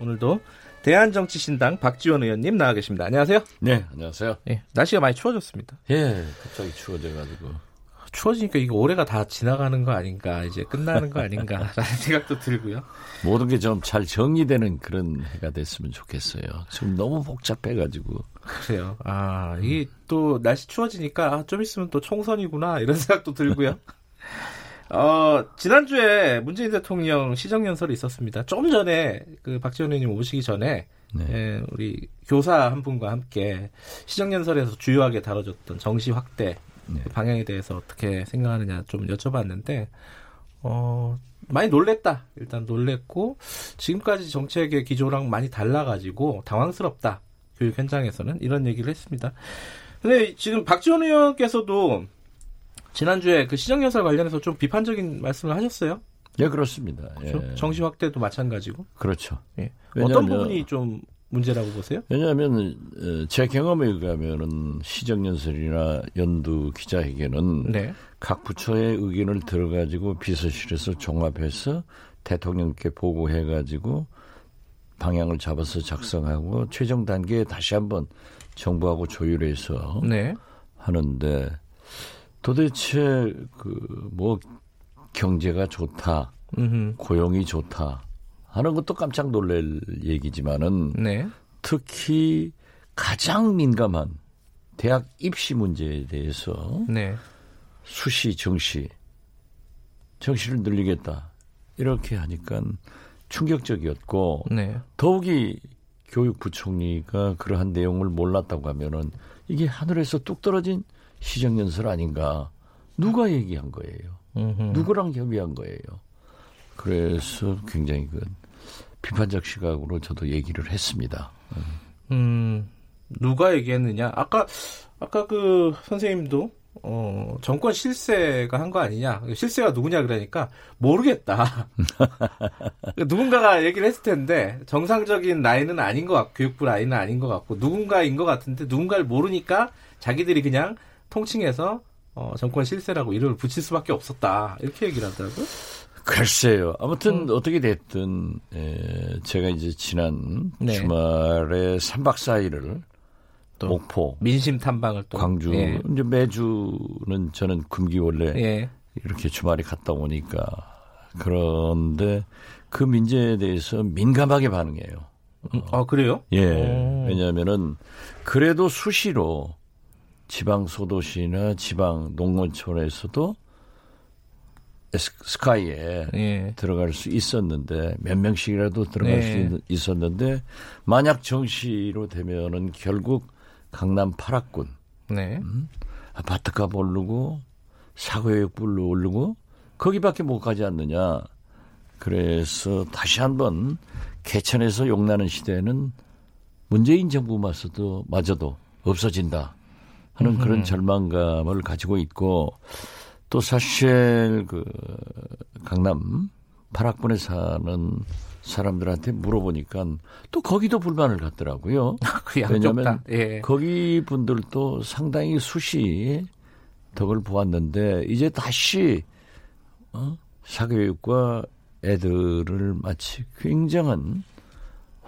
Speaker 2: 오늘도 대한정치신당 박지원 의원님 나와 계십니다. 안녕하세요.
Speaker 7: 네, 안녕하세요.
Speaker 2: 네, 날씨가 많이 추워졌습니다.
Speaker 7: 예, 갑자기 추워져가지고.
Speaker 2: 추워지니까 이거 올해가 다 지나가는 거 아닌가, 이제 끝나는 거 아닌가라는 생각도 들고요.
Speaker 7: 모든 게 좀 잘 정리되는 그런 해가 됐으면 좋겠어요. 지금 너무 복잡해가지고.
Speaker 2: 그래요. 아, 이게 또 날씨 추워지니까 아, 좀 있으면 또 총선이구나, 이런 생각도 들고요. 어, 지난주에 문재인 대통령 시정연설이 있었습니다. 좀 전에 그 박지원 의원님 오시기 전에 네. 예, 우리 교사 한 분과 함께 시정연설에서 주요하게 다뤄졌던 정시 확대 네. 그 방향에 대해서 어떻게 생각하느냐 좀 여쭤봤는데 어, 많이 놀랬다. 일단 놀랬고 지금까지 정책의 기조랑 많이 달라가지고 당황스럽다. 교육 현장에서는 이런 얘기를 했습니다. 근데 지금 박지원 의원께서도 지난주에 그 시정연설 관련해서 좀 비판적인 말씀을 하셨어요.
Speaker 7: 예, 그렇습니다.
Speaker 2: 그렇죠? 예. 정시 확대도 마찬가지고.
Speaker 7: 그렇죠.
Speaker 2: 예. 어떤 부분이 좀 문제라고 보세요?
Speaker 7: 왜냐하면 어, 제 경험에 의하면은 시정연설이나 연두 기자회견은 네. 각 부처의 의견을 들어가지고 비서실에서 종합해서 대통령께 보고해가지고 방향을 잡아서 작성하고 최종 단계에 다시 한번 정부하고 조율해서 네. 하는데 도대체 그 뭐 경제가 좋다, 음흠. 고용이 좋다 하는 것도 깜짝 놀랄 얘기지만은 네. 특히 가장 민감한 대학 입시 문제에 대해서 네. 수시 정시 정시를 늘리겠다 이렇게 하니까 충격적이었고 네. 더욱이 교육부총리가 그러한 내용을 몰랐다고 하면은 이게 하늘에서 뚝 떨어진 시정연설 아닌가. 누가 얘기한 거예요? 음흠. 누구랑 협의한 거예요? 그래서 굉장히 그 비판적 시각으로 저도 얘기를 했습니다.
Speaker 2: 음, 누가 얘기했느냐? 아까 아까 그 선생님도 어, 정권 실세가 한 거 아니냐? 실세가 누구냐 그러니까 모르겠다. 누군가가 얘기를 했을 텐데 정상적인 라인은 아닌 것 같고 교육부 라인은 아닌 것 같고 누군가인 것 같은데 누군가를 모르니까 자기들이 그냥 통칭해서 어, 정권 실세라고 이름을 붙일 수밖에 없었다. 이렇게 얘기를 하더라고요.
Speaker 7: 글쎄요. 아무튼 음. 어떻게 됐든 에, 제가 이제 지난 네. 주말에 3박 4일을 또 목포
Speaker 2: 민심 탐방을 또
Speaker 7: 광주 예. 이제 매주는 저는 금기 원래 예. 이렇게 주말에 갔다 오니까 그런데 그 문제에 대해서 민감하게 반응해요.
Speaker 2: 음, 아 그래요?
Speaker 7: 예. 오. 왜냐하면은 그래도 수시로 지방 소도시나 지방 농촌에서도 스카이에 예. 들어갈 수 있었는데 몇 명씩이라도 들어갈 네. 수 있었는데 만약 정시로 되면은 결국 강남 8학군 네. 음? 아파트값 오르고 사교육불로 오르고 거기밖에 못 가지 않느냐. 그래서 다시 한번 개천에서 용나는 시대는 문재인 정부 마서도 마저도 없어진다 하는 음. 그런 절망감을 가지고 있고 또 사실 그 강남 8학군에 사는 사람들한테 물어보니까 또 거기도 불만을 갖더라고요.
Speaker 2: 그 왜냐하면
Speaker 7: 예. 거기 분들도 상당히 수시 덕을 보았는데 이제 다시 어? 사교육과 애들을 마치 굉장한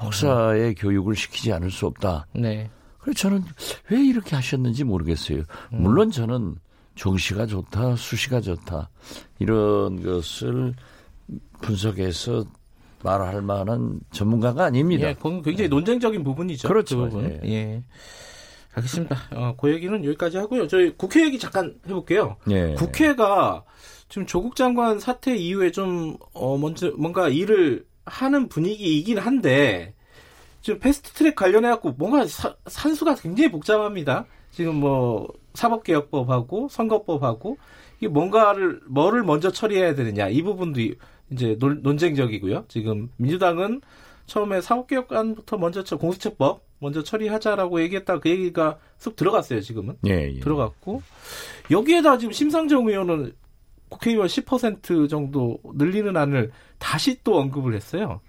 Speaker 7: 혹사의 음. 교육을 시키지 않을 수 없다. 네. 그래서 저는 왜 이렇게 하셨는지 모르겠어요. 음. 물론 저는 정시가 좋다, 수시가 좋다 이런 것을 분석해서 말할 만한 전문가가 아닙니다.
Speaker 2: 예, 그건 굉장히 논쟁적인 부분이죠.
Speaker 7: 그렇죠.
Speaker 2: 그 예. 예. 알겠습니다. 어, 그 얘기는 여기까지 하고요. 저희 국회 얘기 잠깐 해볼게요. 예. 국회가 지금 조국 장관 사태 이후에 좀, 어, 먼저, 뭔가 일을 하는 분위기이긴 한데, 지금 패스트 트랙 관련해 갖고 뭔가 사, 산수가 굉장히 복잡합니다. 지금 뭐, 사법개혁법하고 선거법하고, 이게 뭔가를, 뭐를 먼저 처리해야 되느냐, 이 부분도 이제 논, 논쟁적이고요. 지금 민주당은 처음에 사법개혁안부터 먼저 공수처법 먼저 처리하자라고 얘기했다 그 얘기가 쑥 들어갔어요 지금은 예, 예. 들어갔고 여기에다 지금 심상정 의원은 국회의원 10% 정도 늘리는 안을 다시 또 언급을 했어요.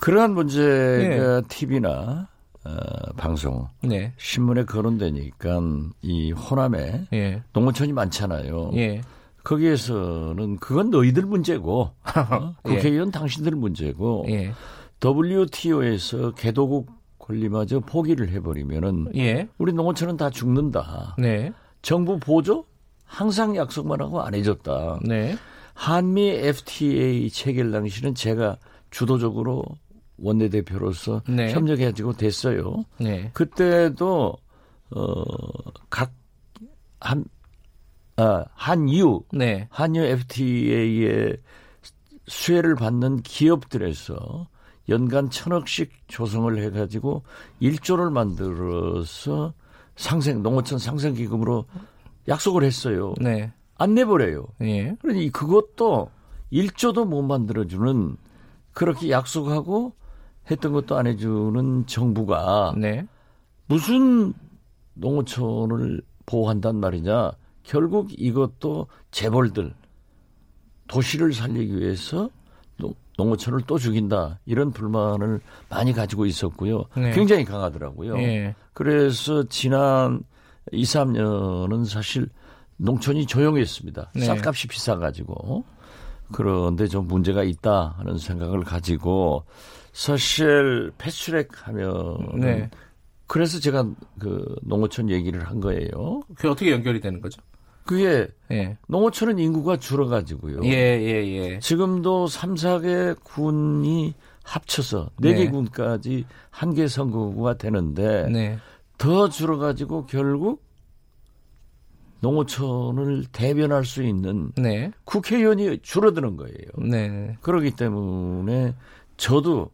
Speaker 7: 그러한 문제가 예. TV나 어, 방송 네. 신문에 거론되니까 이 호남에 예. 농어촌이 많잖아요. 예. 거기에서는 그건 너희들 문제고 어? 국회의원 예. 당신들 문제고 예. WTO에서 개도국 권리마저 포기를 해버리면은 예. 우리 농어촌은 다 죽는다. 네. 정부 보조 항상 약속만 하고 안 해줬다. 네. 한미 FTA 체결 당시는 제가 주도적으로 원내대표로서 네. 협력해가지고 됐어요. 네. 그때도 어각 한 아, 한유 네. 한유 FTA의 수혜를 받는 기업들에서 연간 천억씩 조성을 해가지고 1조를 만들어서 상생 농어촌 상생 기금으로 약속을 했어요. 네. 안 내버려요. 예. 그러니 그것도 1조도 못 만들어주는 그렇게 약속하고 했던 것도 안 해주는 정부가 네. 무슨 농어촌을 보호한단 말이냐. 결국 이것도 재벌들 도시를 살리기 위해서 농어촌을 또 죽인다 이런 불만을 많이 가지고 있었고요. 네. 굉장히 강하더라고요. 네. 그래서 지난 2, 3년은 사실 농촌이 조용했습니다. 네. 쌀값이 비싸가지고. 그런데 좀 문제가 있다 하는 생각을 가지고 사실 패스트랙 하면 네. 그래서 제가 그 농어촌 얘기를 한 거예요.
Speaker 2: 그게 어떻게 연결이 되는 거죠?
Speaker 7: 그게 예. 농어촌은 인구가 줄어가지고요. 예, 예, 예. 지금도 3, 4개 군이 합쳐서 4개 네. 군까지 한 개 선거구가 되는데 네. 더 줄어가지고 결국 농어촌을 대변할 수 있는 네. 국회의원이 줄어드는 거예요. 네. 그렇기 때문에 저도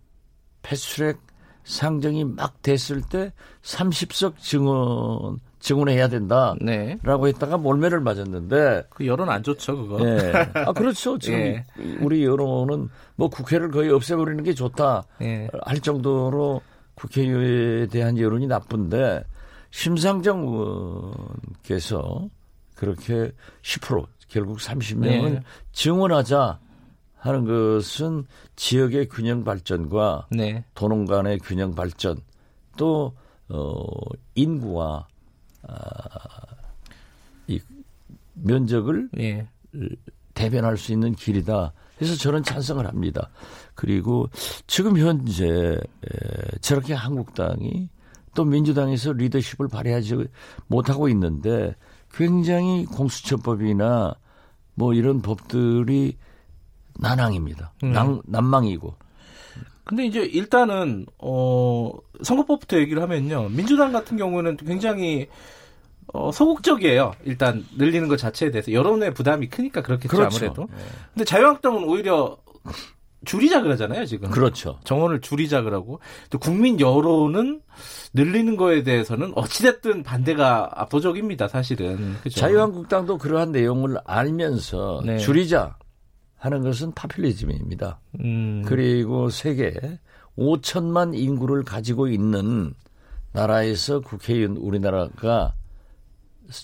Speaker 7: 패스트트랙 상정이 막 됐을 때 30석 증언 증언해야 된다라고 네. 했다가 몰매를 맞았는데
Speaker 2: 그 여론 안 좋죠 그거.
Speaker 7: 예. 아 그렇죠. 지금 예. 우리 여론은 뭐 국회를 거의 없애버리는 게 좋다 예. 할 정도로 국회에 대한 여론이 나쁜데 심상정 의원께서 그렇게 10% 결국 30명을 네. 증언하자 하는 것은 지역의 균형 발전과 네. 도농 간의 균형 발전 또 어, 인구와 아, 이 면적을 네. 대변할 수 있는 길이다. 그래서 저는 찬성을 합니다. 그리고 지금 현재 에, 저렇게 한국당이 또 민주당에서 리더십을 발휘하지 못하고 있는데 굉장히 공수처법이나 뭐 이런 법들이 난항입니다. 음. 난, 난망이고.
Speaker 2: 근데 이제 일단은 어 선거법부터 얘기를 하면요. 민주당 같은 경우는 굉장히 어 소극적이에요. 일단 늘리는 것 자체에 대해서 여론의 부담이 크니까 그렇겠죠 그렇죠. 아무래도. 네. 근데 자유한국당은 오히려 줄이자 그러잖아요, 지금.
Speaker 7: 그렇죠.
Speaker 2: 정원을 줄이자 그러고. 또 국민 여론은 늘리는 거에 대해서는 어찌됐든 반대가 압도적입니다, 사실은.
Speaker 7: 그죠? 자유한국당도 그러한 내용을 알면서 네. 줄이자 하는 것은 파퓰리즘입니다. 음. 그리고 세계 5천만 인구를 가지고 있는 나라에서 국회의원 우리나라가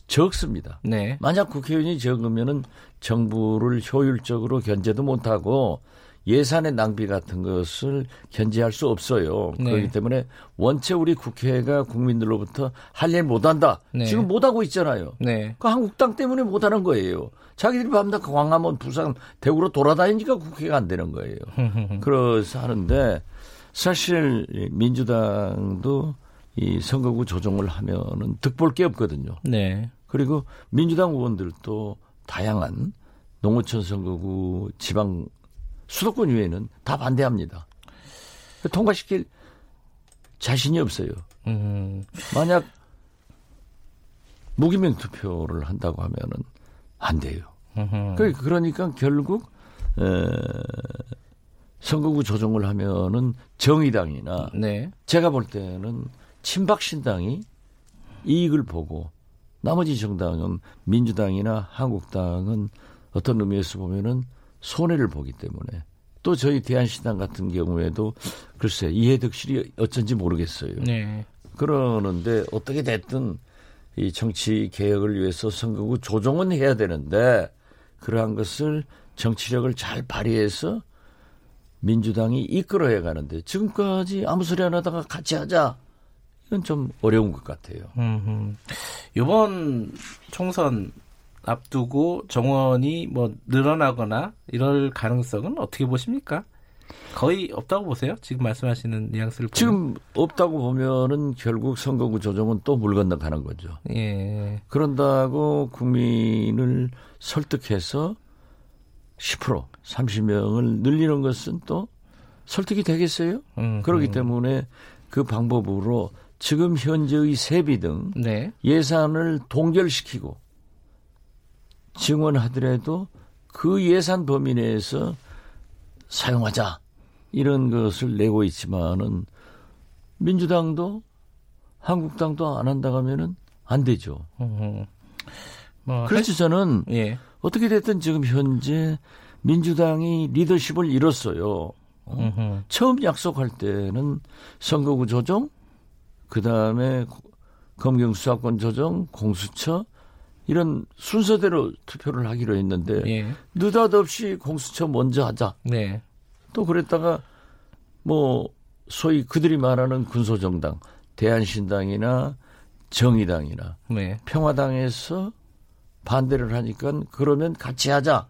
Speaker 7: 적습니다. 네. 만약 국회의원이 적으면은 정부를 효율적으로 견제도 못하고 예산의 낭비 같은 것을 견제할 수 없어요. 네. 그렇기 때문에 원체 우리 국회가 국민들로부터 할 일 못한다. 네. 지금 못하고 있잖아요. 네. 그 한국당 때문에 못하는 거예요. 자기들이 밤낮 광화문, 부산, 대구로 돌아다니니까 국회가 안 되는 거예요. 그래서 하는데 사실 민주당도 이 선거구 조정을 하면은 득볼 게 없거든요. 네. 그리고 민주당 의원들도 다양한 농어촌 선거구 지방 수도권 이외에는 다 반대합니다. 통과시킬 자신이 없어요. 음. 만약 무기명 투표를 한다고 하면은 안 돼요. 그 그러니까 결국 에, 선거구 조정을 하면은 정의당이나 네. 제가 볼 때는 친박 신당이 이익을 보고 나머지 정당은 민주당이나 한국당은 어떤 의미에서 보면은 손해를 보기 때문에 또 저희 대한신당 같은 경우에도 글쎄 이해득실이 어쩐지 모르겠어요. 네. 그러는데 어떻게 됐든 이 정치 개혁을 위해서 선거구 조정은 해야 되는데 그러한 것을 정치력을 잘 발휘해서 민주당이 이끌어야 가는데 지금까지 아무 소리 안 하다가 같이 하자 이건 좀 어려운 것 같아요.
Speaker 2: 음, 이번 총선 앞두고 정원이 뭐 늘어나거나 이럴 가능성은 어떻게 보십니까? 거의 없다고 보세요? 지금 말씀하시는 뉘앙스를 보면.
Speaker 7: 지금 없다고 보면은 결국 선거구 조정은 또 물 건너 가는 거죠. 예. 그런다고 국민을 설득해서 10% 30명을 늘리는 것은 또 설득이 되겠어요? 음, 그렇기 음. 때문에 그 방법으로 지금 현재의 세비 등 네. 예산을 동결시키고 증언하더라도 그 예산 범위 내에서 사용하자 이런 것을 내고 있지만은 민주당도 한국당도 안 한다 하면은 안 되죠. 뭐 그래서 저는 예. 어떻게 됐든 지금 현재 민주당이 리더십을 잃었어요. 어? 처음 약속할 때는 선거구 조정, 그 다음에 검경 수사권 조정, 공수처 이런 순서대로 투표를 하기로 했는데 예. 느닷없이 공수처 먼저 하자. 네. 또 그랬다가 뭐 소위 그들이 말하는 군소정당 대한신당이나 정의당이나 네. 평화당에서 반대를 하니까 그러면 같이 하자.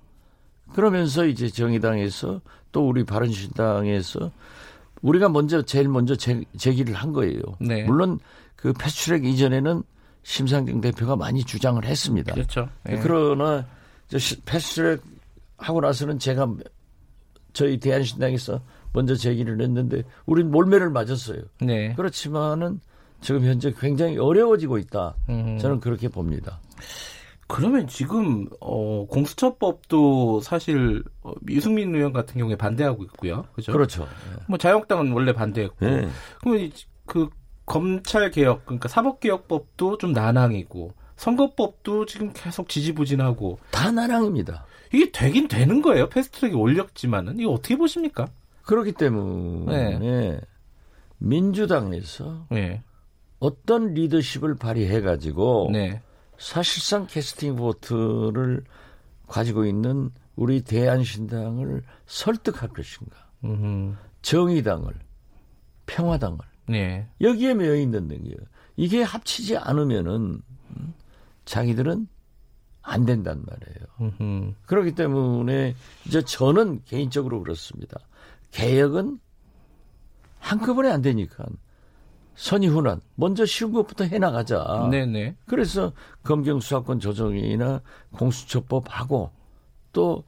Speaker 7: 그러면서 이제 정의당에서 또 우리 바른신당에서 우리가 먼저 제일 먼저 제, 제기를 한 거예요. 네. 물론 그 패스트트랙 이전에는 심상정 대표가 많이 주장을 했습니다.
Speaker 2: 그렇죠.
Speaker 7: 네. 그러나 패스트트랙 하고 나서는 제가 저희 대한신당에서 먼저 제기를 했는데 우린 몰매를 맞았어요. 네. 그렇지만은 지금 현재 굉장히 어려워지고 있다. 음. 저는 그렇게 봅니다.
Speaker 2: 그러면 지금 어 공수처법도 사실 어, 유승민 의원 같은 경우에 반대하고 있고요. 그죠?
Speaker 7: 그렇죠.
Speaker 2: 네. 뭐 자유한국당은 원래 반대했고. 네. 그러면 그 검찰 개혁 그러니까 사법 개혁법도 좀 난항이고 선거법도 지금 계속 지지부진하고
Speaker 7: 다 난항입니다.
Speaker 2: 이게 되긴 되는 거예요. 패스트트랙에 올렸지만은 이거 어떻게 보십니까?
Speaker 7: 그렇기 때문에 네. 민주당에서 네. 어떤 리더십을 발휘해 가지고 네. 사실상 캐스팅 보트를 가지고 있는 우리 대한신당을 설득할 것인가? 음흠. 정의당을, 평화당을 네. 여기에 매여 있는 능력. 이게 합치지 않으면은 음, 자기들은 안 된단 말이에요. 음흠. 그렇기 때문에 이제 저는 개인적으로 그렇습니다. 개혁은 한꺼번에 안 되니까 선의훈환 먼저 쉬운 것부터 해나가자. 네네. 그래서 검경 수사권 조정이나 공수처법 하고 또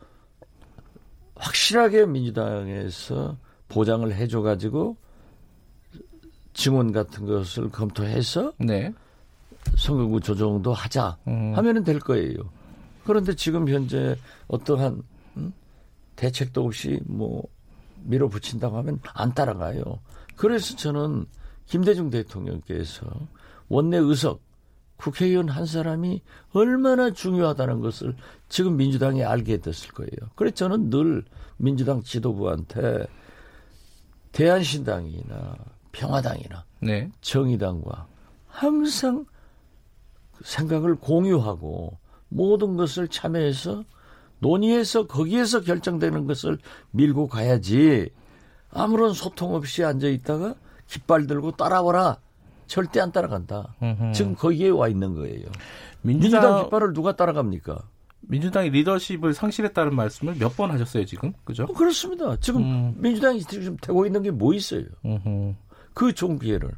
Speaker 7: 확실하게 민주당에서 보장을 해줘가지고 증언 같은 것을 검토해서 네. 선거구 조정도 하자 음. 하면은 될 거예요. 그런데 지금 현재 어떠한 음? 대책도 없이 뭐 밀어붙인다고 하면 안 따라가요. 그래서 저는 김대중 대통령께서 원내 의석 국회의원 한 사람이 얼마나 중요하다는 것을 지금 민주당이 알게 됐을 거예요. 그래서 저는 늘 민주당 지도부한테 대한신당이나 평화당이나 네. 정의당과 항상 생각을 공유하고 모든 것을 참여해서 논의해서 거기에서 결정되는 것을 밀고 가야지 아무런 소통 없이 앉아 있다가 깃발 들고 따라와라 절대 안 따라간다. 음흠. 지금 거기에 와 있는 거예요. 민주당, 민주당 깃발을 누가 따라갑니까?
Speaker 2: 민주당이 리더십을 상실했다는 말씀을 몇 번 하셨어요 지금 그죠?
Speaker 7: 어, 그렇습니다. 지금 음. 민주당이 지금 되고 있는 게 뭐 있어요? 음흠. 그 종기회를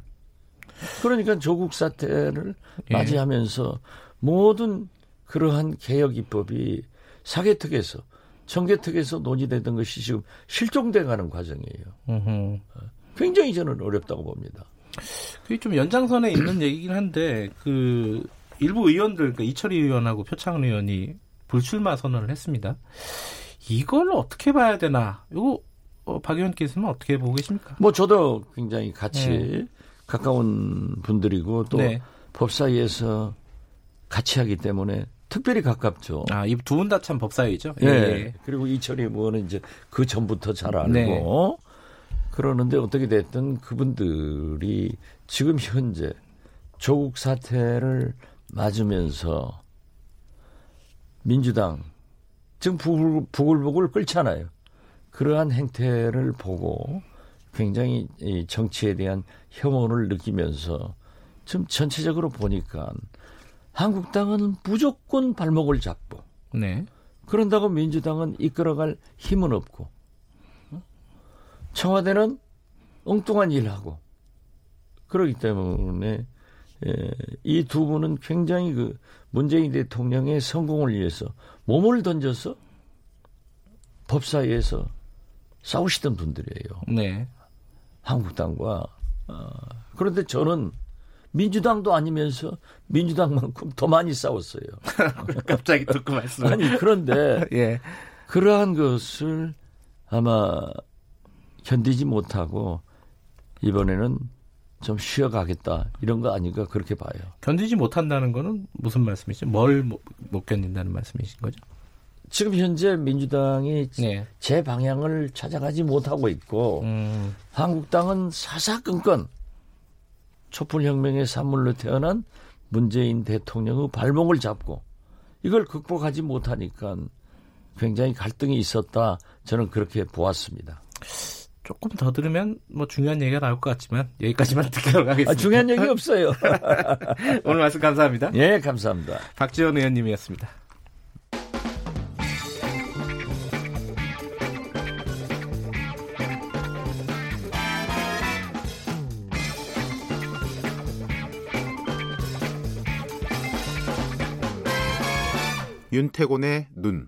Speaker 7: 그러니까 조국 사태를 예. 맞이하면서 모든 그러한 개혁 입법이 사개특에서 청개특에서 논의되던 것이 지금 실종돼 가는 과정이에요. 음흠. 굉장히 저는 어렵다고 봅니다.
Speaker 2: 그게 좀 연장선에 있는 얘기긴 한데 그 일부 의원들 그러니까 이철희 의원하고 표창원 의원이 불출마 선언을 했습니다. 이걸 어떻게 봐야 되나? 이거 어, 박 의원께서는 어떻게 보고 계십니까?
Speaker 7: 뭐 저도 굉장히 같이 네. 가까운 분들이고 또 네. 법사위에서 같이 하기 때문에 특별히 가깝죠.
Speaker 2: 아, 이 두 분 다 참 법사위죠.
Speaker 7: 예. 예. 그리고 이철희 의원은 이제 그 전부터 잘 알고 네. 그러는데 어떻게 됐든 그분들이 지금 현재 조국 사태를 맞으면서 민주당 지금 부글 부글 끓잖아요. 그러한 행태를 보고 굉장히 이 정치에 대한 혐오를 느끼면서 좀 전체적으로 보니까 한국당은 무조건 발목을 잡고 네. 그런다고 민주당은 이끌어갈 힘은 없고 청와대는 엉뚱한 일을 하고 그러기 때문에 예, 이 두 분은 굉장히 그 문재인 대통령의 성공을 위해서 몸을 던져서 법사위에서 싸우시던 분들이에요. 네. 한국당과 어, 그런데 저는 민주당도 아니면서 민주당만큼 더 많이 싸웠어요.
Speaker 2: 갑자기 듣고 말씀.
Speaker 7: 아니 그런데 예. 그러한 것을 아마 견디지 못하고 이번에는 좀 쉬어가겠다 이런 거 아닌가 그렇게 봐요.
Speaker 2: 견디지 못한다는 거는 무슨 말씀이죠? 뭘 못 견딘다는 말씀이신 거죠?
Speaker 7: 지금 현재 민주당이 네. 제 방향을 찾아가지 못하고 있고 음. 한국당은 사사건건 촛불혁명의 산물로 태어난 문재인 대통령의 발목을 잡고 이걸 극복하지 못하니까 굉장히 갈등이 있었다 저는 그렇게 보았습니다.
Speaker 2: 조금 더 들으면 뭐 중요한 얘기가 나올 것 같지만 여기까지만 듣도록 하겠습니다. 아,
Speaker 7: 중요한 얘기 없어요.
Speaker 2: 오늘 말씀 감사합니다.
Speaker 7: 예, 감사합니다.
Speaker 2: 박지원 의원님이었습니다.
Speaker 1: 윤태곤의 눈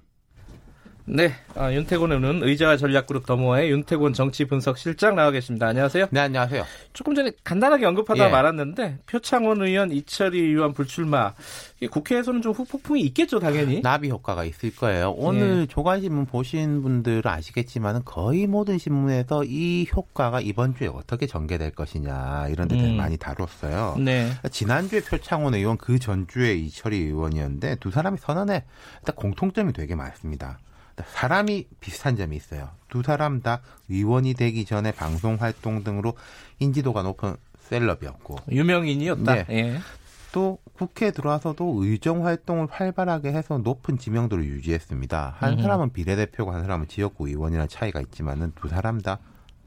Speaker 2: 네, 아, 윤태곤은 의자와 전략그룹 더모아의 윤태곤 정치분석실장 나와 계십니다. 안녕하세요.
Speaker 8: 네, 안녕하세요.
Speaker 2: 조금 전에 간단하게 언급하다 예. 말았는데 표창원 의원, 이철희 의원 불출마 국회에서는 좀 후폭풍이 있겠죠, 당연히.
Speaker 8: 나비 효과가 있을 거예요. 오늘 예. 조간신문 보신 분들은 아시겠지만 거의 모든 신문에서 이 효과가 이번 주에 어떻게 전개될 것이냐 이런 데들 음. 많이 다뤘어요. 네. 지난주에 표창원 의원 그 전주에 이철희 의원이었는데 두 사람이 선언에 일단 공통점이 되게 많습니다. 사람이 비슷한 점이 있어요. 두 사람 다 의원이 되기 전에 방송 활동 등으로 인지도가 높은 셀럽이었고
Speaker 2: 유명인이었다. 네. 예.
Speaker 8: 또 국회에 들어와서도 의정 활동을 활발하게 해서 높은 지명도를 유지했습니다. 한 사람은 비례대표고 한 사람은 지역구 의원이라는 차이가 있지만은 두 사람 다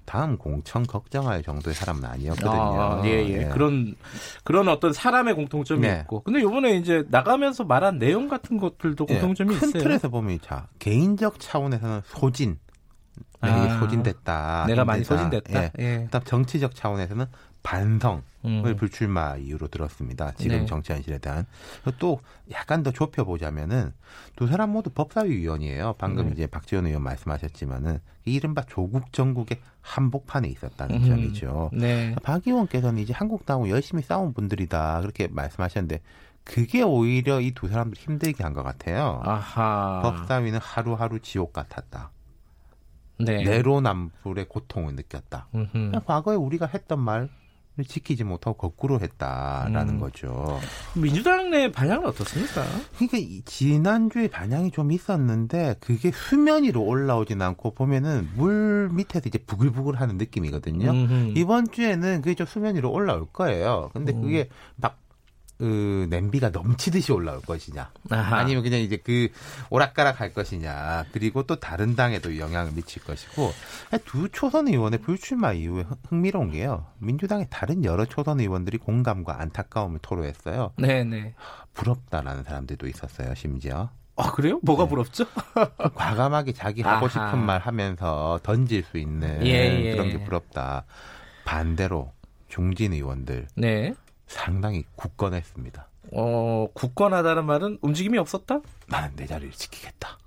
Speaker 8: 다음 공천 걱정할 정도의 사람은 아니었거든요. 아,
Speaker 2: 예, 예. 네. 그런 그런 어떤 사람의 공통점이 네. 있고. 근데 요번에 이제 나가면서 말한 내용 같은 것들도 예, 공통점이
Speaker 8: 큰
Speaker 2: 있어요.
Speaker 8: 큰 틀에서 보면 자, 개인적 차원에서는 소진. 내가 아, 소진됐다.
Speaker 2: 내가 많이 소진됐다. 예.
Speaker 8: 예. 그다음 정치적 차원에서는 반성을 음. 불출마 이유로 들었습니다. 지금 네. 정치 현실에 대한 또 약간 더 좁혀보자면은 두 사람 모두 법사위 위원이에요. 방금 네. 이제 박지원 의원 말씀하셨지만은 이른바 조국 전국의 한복판에 있었다는 음. 점이죠. 네. 박 의원께서는 이제 한국당하고 열심히 싸운 분들이다 그렇게 말씀하셨는데 그게 오히려 이 두 사람들 힘들게 한 것 같아요. 아하. 법사위는 하루하루 지옥 같았다. 네. 내로남불의 고통을 느꼈다. 과거에 우리가 했던 말 지키지 못하고 거꾸로 했다라는 음. 거죠.
Speaker 2: 민주당 내 반향은 어떻습니까?
Speaker 8: 그러니까 지난주에 반향이 좀 있었는데 그게 수면 위로 올라오진 않고 보면은 물 밑에서 이제 부글부글 하는 느낌이거든요. 음흠. 이번 주에는 그게 좀 수면 위로 올라올 거예요. 근데 음. 그게 막 그 냄비가 넘치듯이 올라올 것이냐 아하. 아니면 그냥 이제 그 오락가락 할 것이냐 그리고 또 다른 당에도 영향을 미칠 것이고 두 초선 의원의 불출마 이후에 흥미로운 게요 민주당의 다른 여러 초선 의원들이 공감과 안타까움을 토로했어요 네네 부럽다라는 사람들도 있었어요 심지어
Speaker 2: 아 그래요? 뭐가 네. 부럽죠?
Speaker 8: 과감하게 자기 하고 아하. 싶은 말 하면서 던질 수 있는 예, 예. 그런 게 부럽다 반대로 중진 의원들 네. 상당히 굳건했습니다.
Speaker 2: 어, 굳건하다는 말은 움직임이 없었다?
Speaker 8: 나는 내 자리를 지키겠다.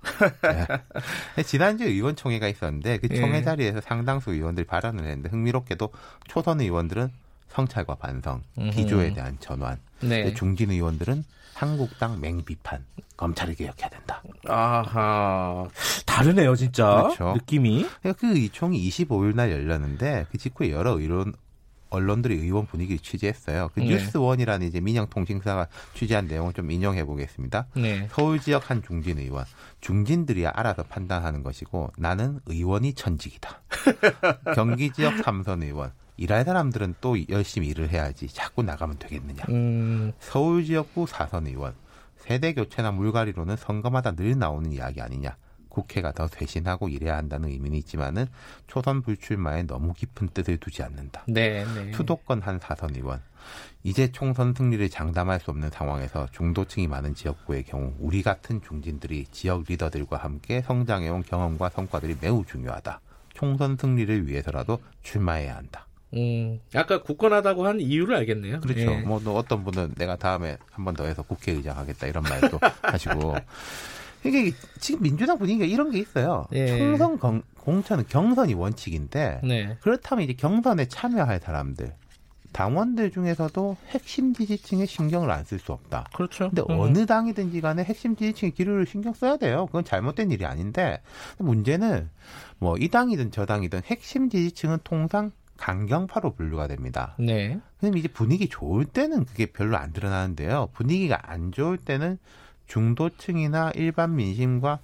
Speaker 8: 네. 지난주 의원총회가 있었는데 그 총회 예. 자리에서 상당수 의원들이 발언을 했는데 흥미롭게도 초선 의원들은 성찰과 반성, 기조에 대한 전환, 네. 중진 의원들은 한국당 맹비판, 검찰을 개혁해야 된다.
Speaker 2: 아하, 다르네요, 진짜. 그렇죠. 느낌이.
Speaker 8: 그 의총이 25일 날 열렸는데 그 직후에 여러 의원 언론들이 의원 분위기를 취재했어요. 그 네. 뉴스원이라는 이제 민영 통신사가 취재한 내용을 좀 인용해 보겠습니다. 네. 서울 지역 한 중진 의원, 중진들이 알아서 판단하는 것이고 나는 의원이 천직이다. 경기 지역 삼선 의원, 일할 사람들은 또 열심히 일을 해야지 자꾸 나가면 되겠느냐. 음. 서울 지역구 사선 의원, 세대 교체나 물갈이로는 선거마다 늘 나오는 이야기 아니냐. 국회가 더 쇄신하고 일해야 한다는 의미는 있지만은 초선 불출마에 너무 깊은 뜻을 두지 않는다. 네, 네. 수도권 한 사선 의원. 이제 총선 승리를 장담할 수 없는 상황에서 중도층이 많은 지역구의 경우 우리 같은 중진들이 지역 리더들과 함께 성장해온 경험과 성과들이 매우 중요하다. 총선 승리를 위해서라도 출마해야 한다.
Speaker 2: 음, 아까 굳건하다고 한 이유를 알겠네요.
Speaker 8: 그렇죠. 예. 뭐 어떤 분은 내가 다음에 한 번 더 해서 국회의장 하겠다 이런 말도 하시고 이게 지금 민주당 분위기가 이런 게 있어요. 예. 총선 공, 공천은 경선이 원칙인데 네. 그렇다면 이제 경선에 참여할 사람들 당원들 중에서도 핵심 지지층에 신경을 안 쓸 수 없다.
Speaker 2: 그렇죠.
Speaker 8: 근데 음. 어느 당이든지 간에 핵심 지지층의 기류를 신경 써야 돼요. 그건 잘못된 일이 아닌데 문제는 뭐 이 당이든 저 당이든 핵심 지지층은 통상 강경파로 분류가 됩니다. 네. 그럼 이제 분위기 좋을 때는 그게 별로 안 드러나는데요. 분위기가 안 좋을 때는 중도층이나 일반 민심과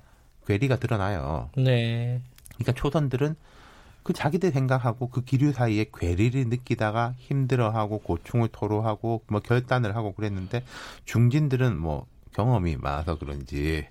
Speaker 8: 괴리가 드러나요. 네. 그러니까 초선들은 그 자기들 생각하고 그 기류 사이에 괴리를 느끼다가 힘들어하고 고충을 토로하고 뭐 결단을 하고 그랬는데 중진들은 뭐 경험이 많아서 그런지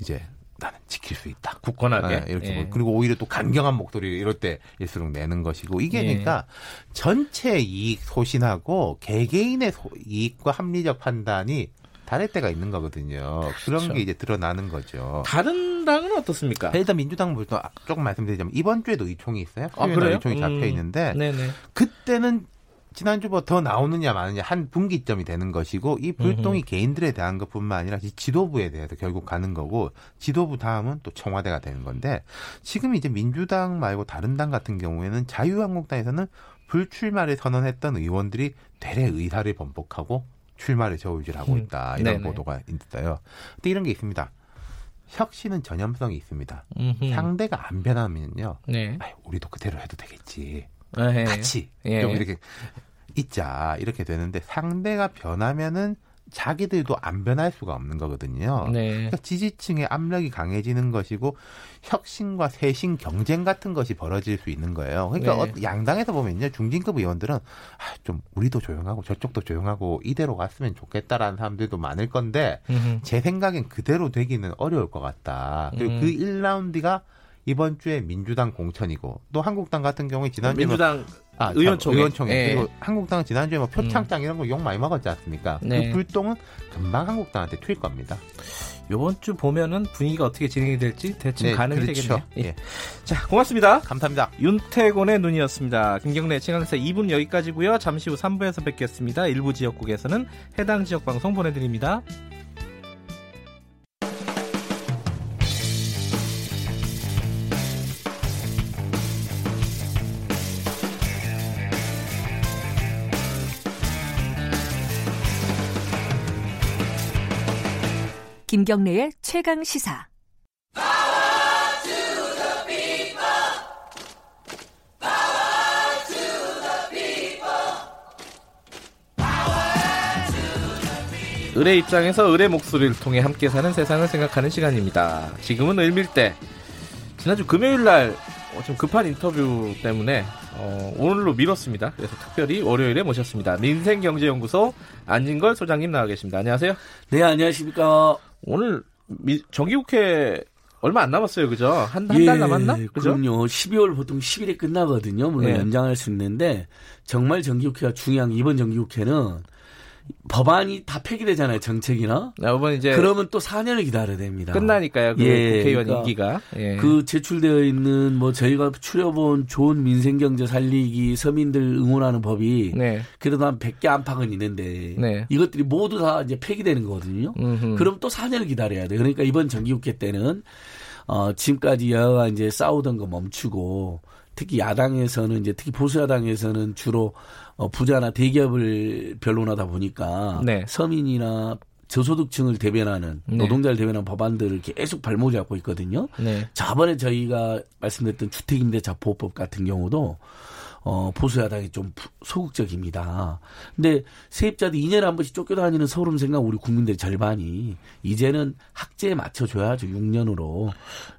Speaker 8: 이제 나는 지킬 수 있다.
Speaker 2: 굳건하게. 네,
Speaker 8: 이렇게 예. 뭐 그리고 오히려 또 강경한 목소리를 이럴 때일수록 내는 것이고 이게 예. 그러니까 전체 이익 소신하고 개개인의 소, 이익과 합리적 판단이 다를 때가 있는 거거든요. 그런 그렇죠. 게 이제 드러나는 거죠.
Speaker 2: 다른 당은 어떻습니까?
Speaker 8: 일단 민주당부터 조금 말씀드리자면 이번 주에도 의총이 있어요. 아, 그래요? 의총이 잡혀 음. 있는데 음. 그때는 지난주보다 더 나오느냐 마느냐 한 분기점이 되는 것이고 이 불똥이 음흠. 개인들에 대한 것뿐만 아니라 지도부에 대해서 결국 가는 거고 지도부 다음은 또 청와대가 되는 건데 지금 이제 민주당 말고 다른 당 같은 경우에는 자유한국당에서는 불출마를 선언했던 의원들이 대래 의사를 번복하고 출마를 저울질 하고 음. 있다 이런 네네. 보도가 있어요. 근데 이런 게 있습니다. 혁신은 전염성이 있습니다. 음흠. 상대가 안 변하면요, 네. 아유, 우리도 그대로 해도 되겠지. 에헤. 같이 예. 좀 이렇게 있자 이렇게 되는데 상대가 변하면은 자기들도 안 변할 수가 없는 거거든요. 네. 그러니까 지지층의 압력이 강해지는 것이고 혁신과 쇄신 경쟁 같은 것이 벌어질 수 있는 거예요. 그러니까 네. 어, 양당에서 보면요 중진급 의원들은 아, 좀 우리도 조용하고 저쪽도 조용하고 이대로 갔으면 좋겠다라는 사람들도 많을 건데 음흠. 제 생각엔 그대로 되기는 어려울 것 같다. 그리고 음. 그 1라운드가 이번 주에 민주당 공천이고 또 한국당 같은 경우에 지난주에
Speaker 2: 민주당 아, 의원총회.
Speaker 8: 의원총회. 네. 그리고 한국당은 지난주에 뭐 표창장 음. 이런 거 욕 많이 먹었지 않습니까? 그 네. 그 불똥은 금방 한국당한테 튈 겁니다.
Speaker 2: 요번 주 보면은 분위기가 어떻게 진행이 될지 대충 네, 가늠이 그렇죠. 되겠네요. 예.
Speaker 8: 예.
Speaker 2: 자, 고맙습니다.
Speaker 8: 감사합니다.
Speaker 2: 윤태곤의 눈이었습니다. 김경래 최강사 2분 여기까지고요. 잠시 후 3부에서 뵙겠습니다. 일부 지역국에서는 해당 지역 방송 보내드립니다.
Speaker 5: 김경래의 최강 시사.
Speaker 2: 을의 입장에서 을의 목소리를 통해 함께 사는 세상을 생각하는 시간입니다. 지금은 을밀대. 지난주 금요일 날좀 어, 급한 인터뷰 때문에 어, 오늘로 미뤘습니다. 그래서 특별히 월요일에 모셨습니다. 민생경제연구소 안진걸 소장님 나와 계십니다. 안녕하세요.
Speaker 9: 네, 안녕하십니까.
Speaker 2: 오늘 미, 정기국회 얼마 안 남았어요, 그죠? 한 한달 예, 남았나?
Speaker 9: 그죠? 그럼요. 12월 보통 10일에 끝나거든요. 물론 예. 연장할 수 있는데 정말 정기국회가 중요한 이번 정기국회는 법안이 다 폐기되잖아요, 정책이나.
Speaker 2: 네, 이번 이제
Speaker 9: 그러면 또 4년을 기다려야 됩니다.
Speaker 2: 끝나니까요, 그 예, 국회의원 그러니까 임기가.
Speaker 9: 예. 그 제출되어 있는 뭐 저희가 추려본 좋은 민생 경제 살리기 서민들 응원하는 법이 네. 그래도 한 100개 안팎은 있는데 네. 이것들이 모두 다 이제 폐기되는 거거든요. 음흠. 그럼 또 4년을 기다려야 돼. 그러니까 이번 정기국회 때는 어 지금까지 여야가 이제 싸우던 거 멈추고 특히 야당에서는 이제 특히 보수 야당에서는 주로 어, 부자나 대기업을 변론하다 보니까 네. 서민이나 저소득층을 대변하는 네. 노동자를 대변하는 법안들을 계속 발목 잡고 있거든요. 네. 저번에 저희가 말씀드렸던 주택임대차 보호법 같은 경우도 어, 보수야당이 좀 소극적입니다. 근데 세입자들 2년에 한 번씩 쫓겨다니는 서울음 생각 우리 국민들의 절반이 이제는 학제에 맞춰줘야죠. 6년으로.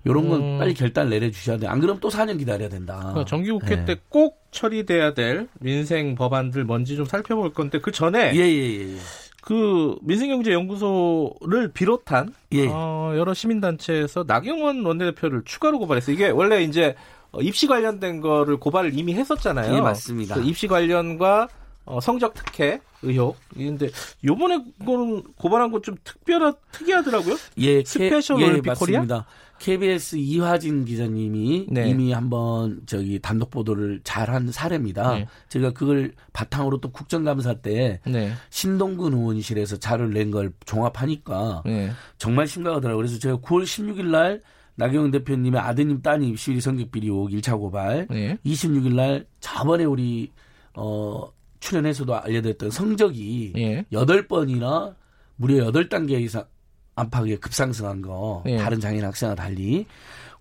Speaker 9: 요런 건 음. 빨리 결단 내려주셔야 돼. 안 그러면 또 4년 기다려야 된다.
Speaker 2: 그러니까 정기국회 네. 때꼭 처리돼야 될 민생 법안들 뭔지 좀 살펴볼 건데 그 전에
Speaker 9: 예, 예, 예.
Speaker 2: 그 민생경제연구소를 비롯한 예. 어, 여러 시민단체에서 나경원 원내대표를 추가로 고발했어요. 이게 원래 이제 입시 관련된 거를 고발을 이미 했었잖아요.
Speaker 9: 예, 맞습니다.
Speaker 2: 그 입시 관련과 어, 성적 특혜 의혹. 근데 요번에 거는 고발한 건 좀 특별하 특이하더라고요.
Speaker 9: 예,
Speaker 2: 스페셜 예, 올림픽 코리아.
Speaker 9: 맞습니다. KBS 이화진 기자님이 네. 이미 한번 저기 단독 보도를 잘한 사례입니다. 네. 제가 그걸 바탕으로 또 국정감사 때 네. 신동근 의원실에서 자료를 낸 걸 종합하니까 네. 정말 심각하더라고요. 그래서 제가 9월 16일 날 나경원 대표님의 아드님 따님 입시 성적 비리 의혹 1차 고발, 26일 날 저번에 우리 어 출연에서도 알려드렸던 성적이 예. 8번이나 무려 8단계 이상 안팎에 급상승한 거. 예. 다른 장애인 학생과 달리.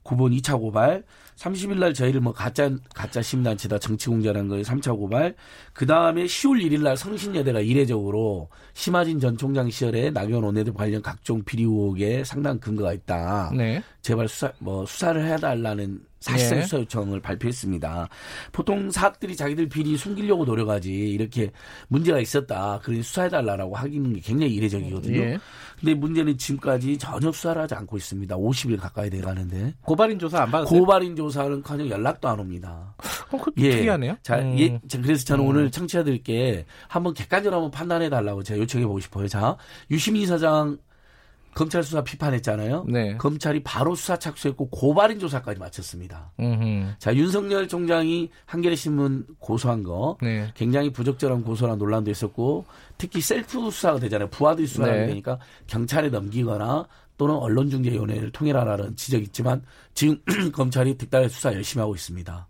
Speaker 9: 9번 2차 고발 30일 날 저희를 뭐 가짜 가짜 시민단체다 정치공자라는 거에 3차 고발 그 다음에 10월 1일 날 성신여대가 이례적으로 심하진 전 총장 시절에 나경원 원내대표 관련 각종 비리 의혹에 상당 근거가 있다. 네. 제발 수사 뭐 수사를 해 달라는 사실상 예. 수사 요청을 발표했습니다. 보통 사학들이 자기들 비리 숨기려고 노력하지 이렇게 문제가 있었다. 그러니 수사해달라고 하기는 굉장히 이례적이거든요. 예. 근데 문제는 지금까지 전혀 수사를 하지 않고 있습니다. 50일 가까이 돼가는데
Speaker 2: 고발인 조사 안 받았어요?
Speaker 9: 고발인 조사는커녕 연락도 안 옵니다.
Speaker 2: 어, 그 예. 특이하네요.
Speaker 9: 자, 음. 예, 그래서 저는 음. 오늘 청취자들께 한번 객관적으로 한번 판단해 달라고 제가 요청해 보고 싶어요. 자, 유시민 사장 검찰 수사 비판했잖아요. 네. 검찰이 바로 수사 착수했고 고발인 조사까지 마쳤습니다. 음흠. 자 윤석열 총장이 한겨레 신문 고소한 거 네. 굉장히 부적절한 고소란 논란도 있었고 특히 셀프 수사가 되잖아요. 부하들이 수사가 네. 되니까 경찰에 넘기거나 또는 언론중재위원회를 통일하라는 지적이 있지만 지금 검찰이 득달의 수사 열심히 하고 있습니다.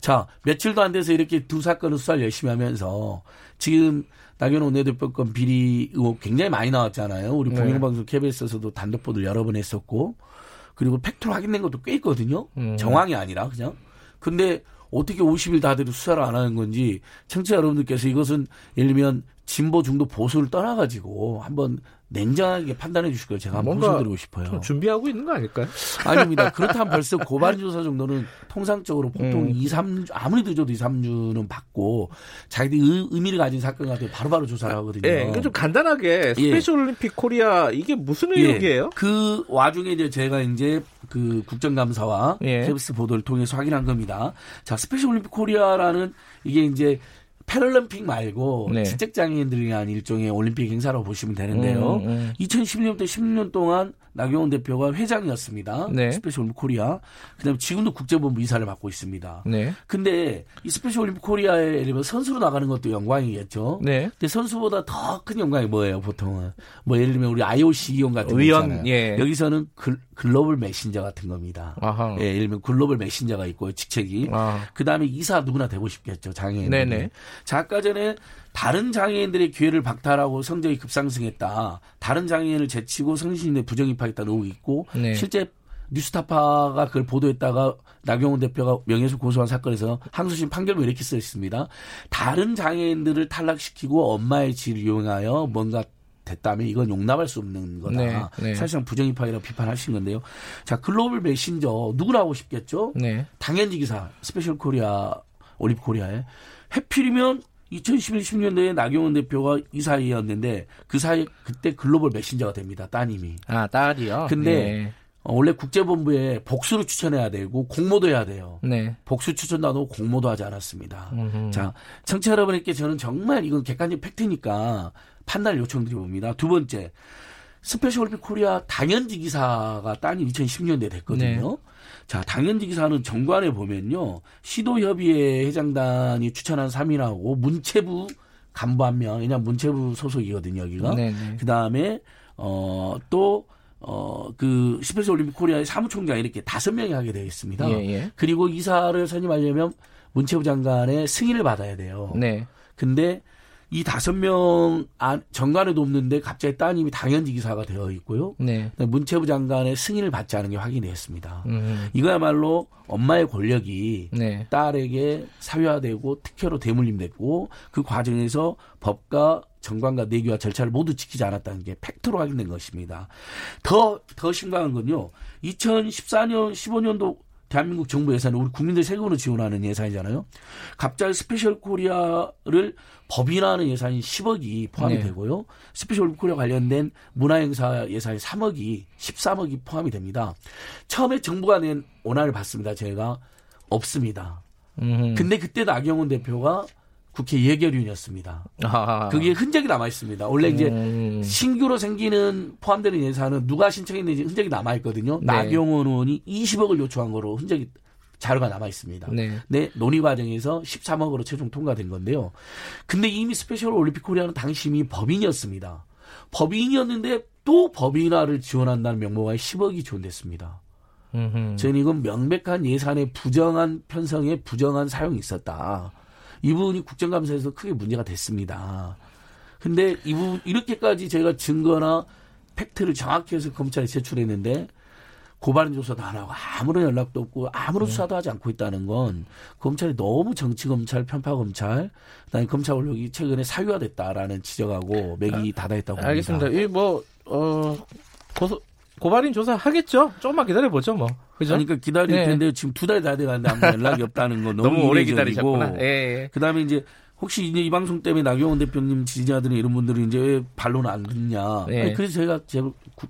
Speaker 9: 자 며칠도 안 돼서 이렇게 두 사건을 수사를 열심히 하면서 지금 나경원 원내대표 건 비리 의혹 굉장히 많이 나왔잖아요. 우리 네. 공영방송 KBS에서도 단독 보도를 여러 번 했었고 그리고 팩트로 확인된 것도 꽤 있거든요. 음. 정황이 아니라 그냥. 근데 어떻게 50일 다 돼도 수사를 안 하는 건지 청취자 여러분들께서 이것은 예를 들면 진보 중도 보수를 떠나가지고 한번 냉정하게 판단해 주실 걸 제가 한번 말씀드리고 싶어요.
Speaker 2: 준비하고 있는 거 아닐까요?
Speaker 9: 아닙니다. 그렇다면 벌써 고발 조사 정도는 통상적으로 보통 음. 2, 3주 아무리 늦어도 2, 3주는 받고 자기들이 의, 미를 가진 사건 같은 바로바로 조사를 하거든요.
Speaker 2: 예, 그러니까 좀 간단하게 예. 스페셜 예. 올림픽 코리아 이게 무슨 의혹이에요? 예.
Speaker 9: 그 와중에 이제 제가 이제 그 국정감사와 예. KBS 보도를 통해서 확인한 겁니다. 자, 스페셜 올림픽 코리아라는 이게 이제 패럴림픽 말고 네. 지적 장애인들을 위한 일종의 올림픽 행사라고 보시면 되는데요. 음, 음. 2016년부터 16년 동안 나경원 대표가 회장이었습니다. 네. 스페셜 올림픽 코리아. 그다음에 지금도 국제본부 이사를 맡고 있습니다. 네. 근데 이 스페셜 올림픽 코리아에 예를 들면 선수로 나가는 것도 영광이겠죠. 네. 근데 선수보다 더 큰 영광이 뭐예요, 보통은? 뭐 예를 들면 우리 IOC 위원 같은 거 있잖아요. 예. 여기서는 글, 글로벌 메신저 같은 겁니다. 아하. 예, 예를 들면 글로벌 메신저가 있고 직책이. 아. 그다음에 이사 누구나 되고 싶겠죠, 장애인. 네네. 자, 아까 전에 다른 장애인들의 기회를 박탈하고 성적이 급상승했다. 다른 장애인을 제치고 성신여대 부정 입학했다는 의혹이 있고 네. 실제 뉴스타파가 그걸 보도했다가 나경원 대표가 명예훼손 고소한 사건에서 항소심 판결문 이렇게 써 있습니다. 다른 장애인들을 탈락시키고 엄마의 지위를 이용하여 뭔가 됐다면 이건 용납할 수 없는 거다. 네, 네. 사실상 부정입학이라고 비판하신 건데요. 자, 글로벌 메신저 누구나 하고 싶겠죠? 네. 당연직 이사 스페셜 코리아 올림픽 코리아에 해필이면 2011, 10년도에 나경원 대표가 이사이었는데 그 사이 그때 글로벌 메신저가 됩니다. 따님이.
Speaker 2: 아 딸이요.
Speaker 9: 근데 네. 어, 원래 국제본부에 복수를 추천해야 되고 공모도 해야 돼요. 네. 복수 추천도 안 하고 공모도 하지 않았습니다. 음흠. 자, 청취자 여러분께 저는 정말 이건 객관적 팩트니까 판단을 요청드려봅니다. 두 번째, 스페셜 올림픽 코리아 당연직 이사가 따님 2010년대에 됐거든요. 네. 자, 당연직 이사는 정관에 보면요. 시도협의회 회장단이 추천한 3인하고 문체부 간부 한 명, 왜냐 문체부 소속이거든요, 여기가. 네, 네. 그 다음에, 어, 또, 어, 그, 스페셜 올림픽 코리아의 사무총장 이렇게 다섯 명이 하게 되어 있습니다. 예, 예. 그리고 이사를 선임하려면 문체부 장관의 승인을 받아야 돼요. 네. 근데 이 다섯 명 정관에도 없는데 갑자기 따님이 당연직 이사가 되어 있고요. 네. 문체부 장관의 승인을 받지 않은 게 확인됐습니다. 음. 이거야말로 엄마의 권력이 네. 딸에게 사유화되고 특혜로 대물림됐고 그 과정에서 법과 정관과 내규와 절차를 모두 지키지 않았다는 게 팩트로 확인된 것입니다. 더, 더 심각한 건요. 2014년, 15년도 대한민국 정부 예산은 우리 국민들 세금으로 지원하는 예산이잖아요. 갑자기 스페셜 코리아를 법인화하는 예산이 10억이 포함이 네. 되고요. 스페셜 코리아 관련된 문화행사 예산이 3억이 13억이 포함이 됩니다. 처음에 정부가 낸 원안을 봤습니다. 제가 없습니다. 음. 근데 그때 나경원 대표가 국회 예결위원이었습니다. 아. 그게 흔적이 남아 있습니다. 원래 이제 음. 신규로 생기는 포함되는 예산은 누가 신청했는지 흔적이 남아 있거든요. 네. 나경원 의원이 20억을 요청한 거로 흔적이 자료가 남아 있습니다. 네. 네. 논의 과정에서 13억으로 최종 통과된 건데요. 근데 이미 스페셜 올림픽 코리아는 당시 이미 법인이었습니다. 법인이었는데 또 법인화를 지원한다는 명목하에 10억이 지원됐습니다. 저는 이건 명백한 예산의 부정한 편성에 부정한 사용이 있었다. 이 부분이 국정감사에서 크게 문제가 됐습니다. 근데 이 부분 이렇게까지 제가 증거나 팩트를 정확히 해서 검찰에 제출했는데 고발인 조사도 안 하고 아무런 연락도 없고 아무런 네. 수사도 하지 않고 있다는 건 검찰이 너무 정치 검찰, 편파 검찰, 그다음에 검찰 권력이 최근에 사유화됐다라는 지적하고 맥이 아, 닫아있다고 봅니다.
Speaker 2: 알겠습니다. 이뭐 어, 고소 고발인 조사 하겠죠. 조금만 기다려 보죠, 뭐.
Speaker 9: 그죠? 그러니까 기다릴 네. 텐데 지금 두 달 다 돼가는데 아무 연락이 없다는 건 너무,
Speaker 2: 너무 오래 기다리셨구나. 예,
Speaker 9: 예. 그다음에 이제 혹시 이제 이 방송 때문에 나경원 대표님 지지자들이 이런 분들이 이제 왜 반론 안 듣냐. 네. 그래서 제가 제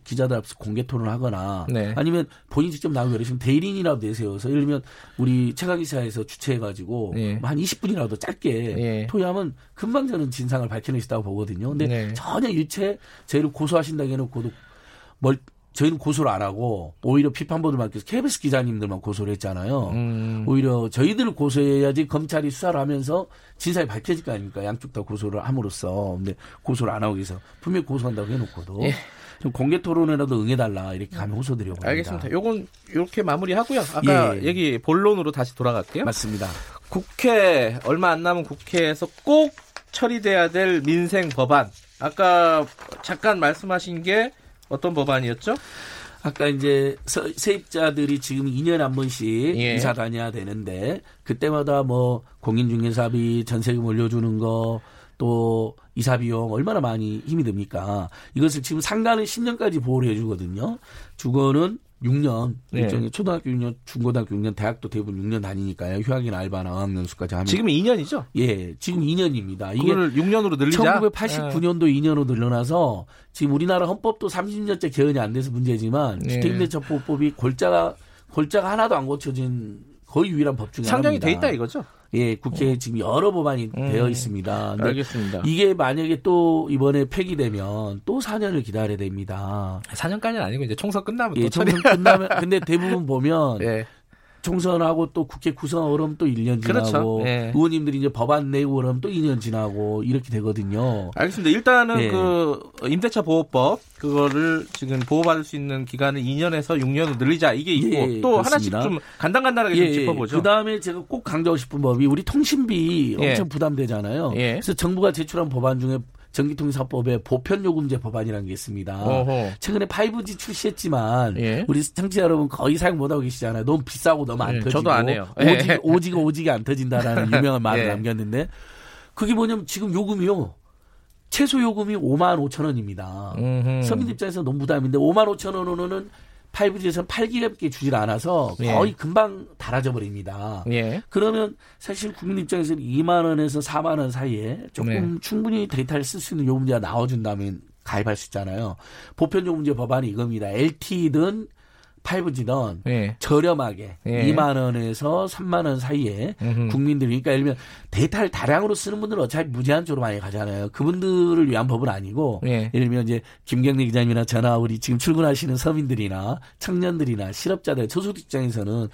Speaker 9: 기자들 앞에서 공개 토론을 하거나 네. 아니면 본인 직접 나오고 그러시면 대리인이라도 내세워서 예를 들면 우리 최강기사에서 주최해가지고 네. 한 20분이라도 짧게 네. 토의하면 금방 저는 진상을 밝혀낼 수 있다고 보거든요. 근데 네. 전혀 일체 저희를 고소하신다고 해놓고도 뭘 저희는 고소를 안 하고 오히려 비판보도를 맡겨서 KBS 기자님들만 고소를 했잖아요. 음. 오히려 저희들을 고소해야지 검찰이 수사를 하면서 진상이 밝혀질 거 아닙니까? 양쪽 다 고소를 함으로써. 근데 고소를 안 하고 계서 분명히 고소한다고 해놓고도 예. 좀 공개 토론에라도 응해달라 이렇게 가면 호소드려 봅니다.
Speaker 2: 알겠습니다. 요건 이렇게 마무리하고요. 아까 예. 얘기 본론으로 다시 돌아갈게요.
Speaker 9: 맞습니다.
Speaker 2: 국회 얼마 안 남은 국회에서 꼭 처리돼야 될 민생 법안. 아까 잠깐 말씀하신 게 어떤 법안이었죠?
Speaker 9: 아까 이제 세입자들이 지금 2년에 한 번씩 예. 이사 다녀야 되는데 그때마다 뭐 공인중개사비 전세금 올려주는 거 또 이사 비용 얼마나 많이 힘이 듭니까? 이것을 지금 상가는 10년까지 보호를 해주거든요. 주거는 6년 네. 일종의 초등학교 6년, 중고등학교 6년, 대학도 대부분 6년 다니니까요. 휴학이나 알바나 어학연수까지 하면
Speaker 2: 지금 2년이죠?
Speaker 9: 예, 지금 2년입니다.
Speaker 2: 이게 6년으로 늘리자.
Speaker 9: 1989년도 네. 2년으로 늘려나서 지금 우리나라 헌법도 30년째 개헌이 안 돼서 문제지만 네. 주택임대처법이 골자가 골자가 하나도 안 고쳐진 거의 유일한 법 중에
Speaker 2: 상정이
Speaker 9: 하나입니다.
Speaker 2: 돼 있다 이거죠?
Speaker 9: 예, 국회에 어. 지금 여러 법안이 음. 되어 있습니다.
Speaker 2: 알겠습니다.
Speaker 9: 이게 만약에 또 이번에 폐기되면 또 4년을 기다려야 됩니다.
Speaker 2: 4년까지는 아니고 이제 총선 끝나면
Speaker 9: 예, 총선 끝나면 근데 대부분 보면 예. 총선하고 또 국회 구성 오름 또 1년 지나고 그렇죠. 네. 의원님들이 이제 법안 내고 그러면 또 2년 지나고 이렇게 되거든요.
Speaker 2: 알겠습니다. 일단은 네. 그 임대차 보호법 그거를 지금 보호받을 수 있는 기간을 2년에서 6년으로 늘리자 이게 있고 예, 또 그렇습니다. 하나씩 좀 간단간단하게 좀 예, 짚어보죠.
Speaker 9: 그다음에 제가 꼭 강조하고 싶은 법이 우리 통신비 예. 엄청 부담되잖아요. 예. 그래서 정부가 제출한 법안 중에 전기통신사법에 보편요금제 법안이라는 게 있습니다. 어허. 최근에 5G 출시했지만 예. 우리 청취자 여러분 거의 사용 못하고 계시잖아요. 너무 비싸고 너무 안 예, 터지고
Speaker 2: 저도 안 해요.
Speaker 9: 오직, 예. 오지가 오지게 안 터진다라는 유명한 말을 예. 남겼는데 그게 뭐냐면 지금 요금이요. 최소 요금이 5만 5천 원입니다. 서민 입장에서 너무 부담인데 5만 5천 원으로는 5G에서는 8기가밖에 주질 않아서 예. 거의 예. 금방 닳아져 버립니다. 예. 그러면 사실 국민 입장에서는 2만 원에서 4만 원 사이에 조금 네. 충분히 데이터를 쓸 수 있는 요금제가 나와준다면 가입할 수 있잖아요. 보편 요금제 법안이 이겁니다. LTE든 5G던 예. 저렴하게 예. 2만 원에서 3만 원 사이에 음흠. 국민들이 그러니까 예를 들면 데이터를 다량으로 쓰는 분들은 어차피 무제한적으로 많이 가잖아요. 그분들을 위한 법은 아니고 예. 예를 들면 이제 김경래 기자님이나 저나 우리 지금 출근하시는 서민들이나 청년들이나 실업자들 저소득 입장에서는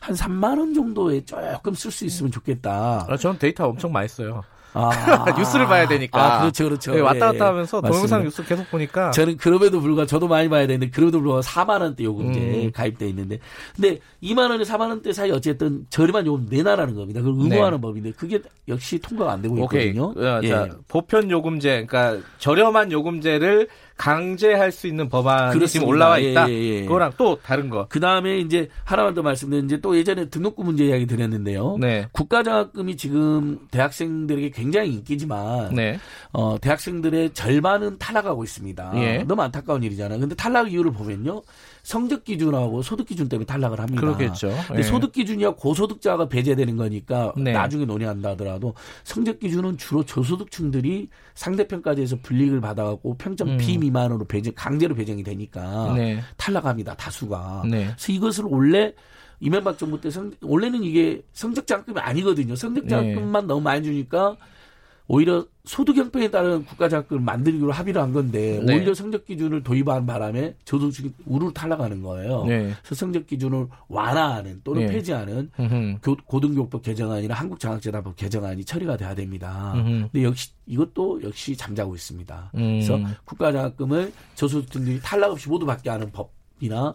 Speaker 9: 한 3만 원 정도에 조금 쓸 수 있으면 좋겠다.
Speaker 2: 아, 저는 데이터 엄청 많이 써요. 아. 뉴스를 봐야 되니까.
Speaker 9: 아, 그렇죠, 그렇죠.
Speaker 2: 네, 왔다 갔다 예, 하면서 맞습니다. 동영상 뉴스 계속 보니까.
Speaker 9: 저는 그럼에도 불구하고 저도 많이 봐야 되는데 그럼에도 불구하고 4만 원대 요금제 음. 가입돼 있는데, 근데 2만 원에 4만 원대 사이 어쨌든 저렴한 요금 내놔라는 겁니다. 그걸 의무화하는 네. 법인데 그게 역시 통과가 안 되고 오케이. 있거든요.
Speaker 2: 어, 자, 예. 보편 요금제, 그러니까 저렴한 요금제를 강제할 수 있는 법안이 그렇습니다. 지금 올라와 있다. 예, 예, 예. 그거랑 또 다른 거.
Speaker 9: 그 다음에 이제 하나만 더 말씀드리면 이제 또 예전에 등록금 문제 이야기 드렸는데요. 네. 국가장학금이 지금 대학생들에게 굉장히 인기지만 네. 어, 대학생들의 절반은 탈락하고 있습니다. 예. 너무 안타까운 일이잖아요. 근데 탈락 이유를 보면요. 성적 기준하고 소득 기준 때문에 탈락을 합니다.
Speaker 2: 그렇겠죠.
Speaker 9: 근데 예. 소득 기준이야 고소득자가 배제되는 거니까 네. 나중에 논의한다 하더라도 성적 기준은 주로 저소득층들이 상대평가제에서 불이익을 받아갖고 평점 음. B 미만으로 배제 강제로 배정이 되니까 네. 탈락합니다 다수가. 네. 그래서 이것을 원래 이명박 정부 때 성, 원래는 이게 성적 장학금이 아니거든요. 성적 장학금만 네. 너무 많이 주니까 오히려 소득 형평에 따른 국가 자금을 만들기로 합의를 한 건데 네. 오히려 성적 기준을 도입한 바람에 저소득층이 우르르 탈락하는 거예요. 네. 그래서 성적 기준을 완화하는 또는 네. 폐지하는 교, 고등교육법 개정안이나 한국장학재단법 개정안이 처리가 돼야 됩니다. 음흠. 근데 역시 이것도 역시 잠자고 있습니다. 음. 그래서 국가 장학금을 저소득층들이 탈락 없이 모두 받게 하는 법 이나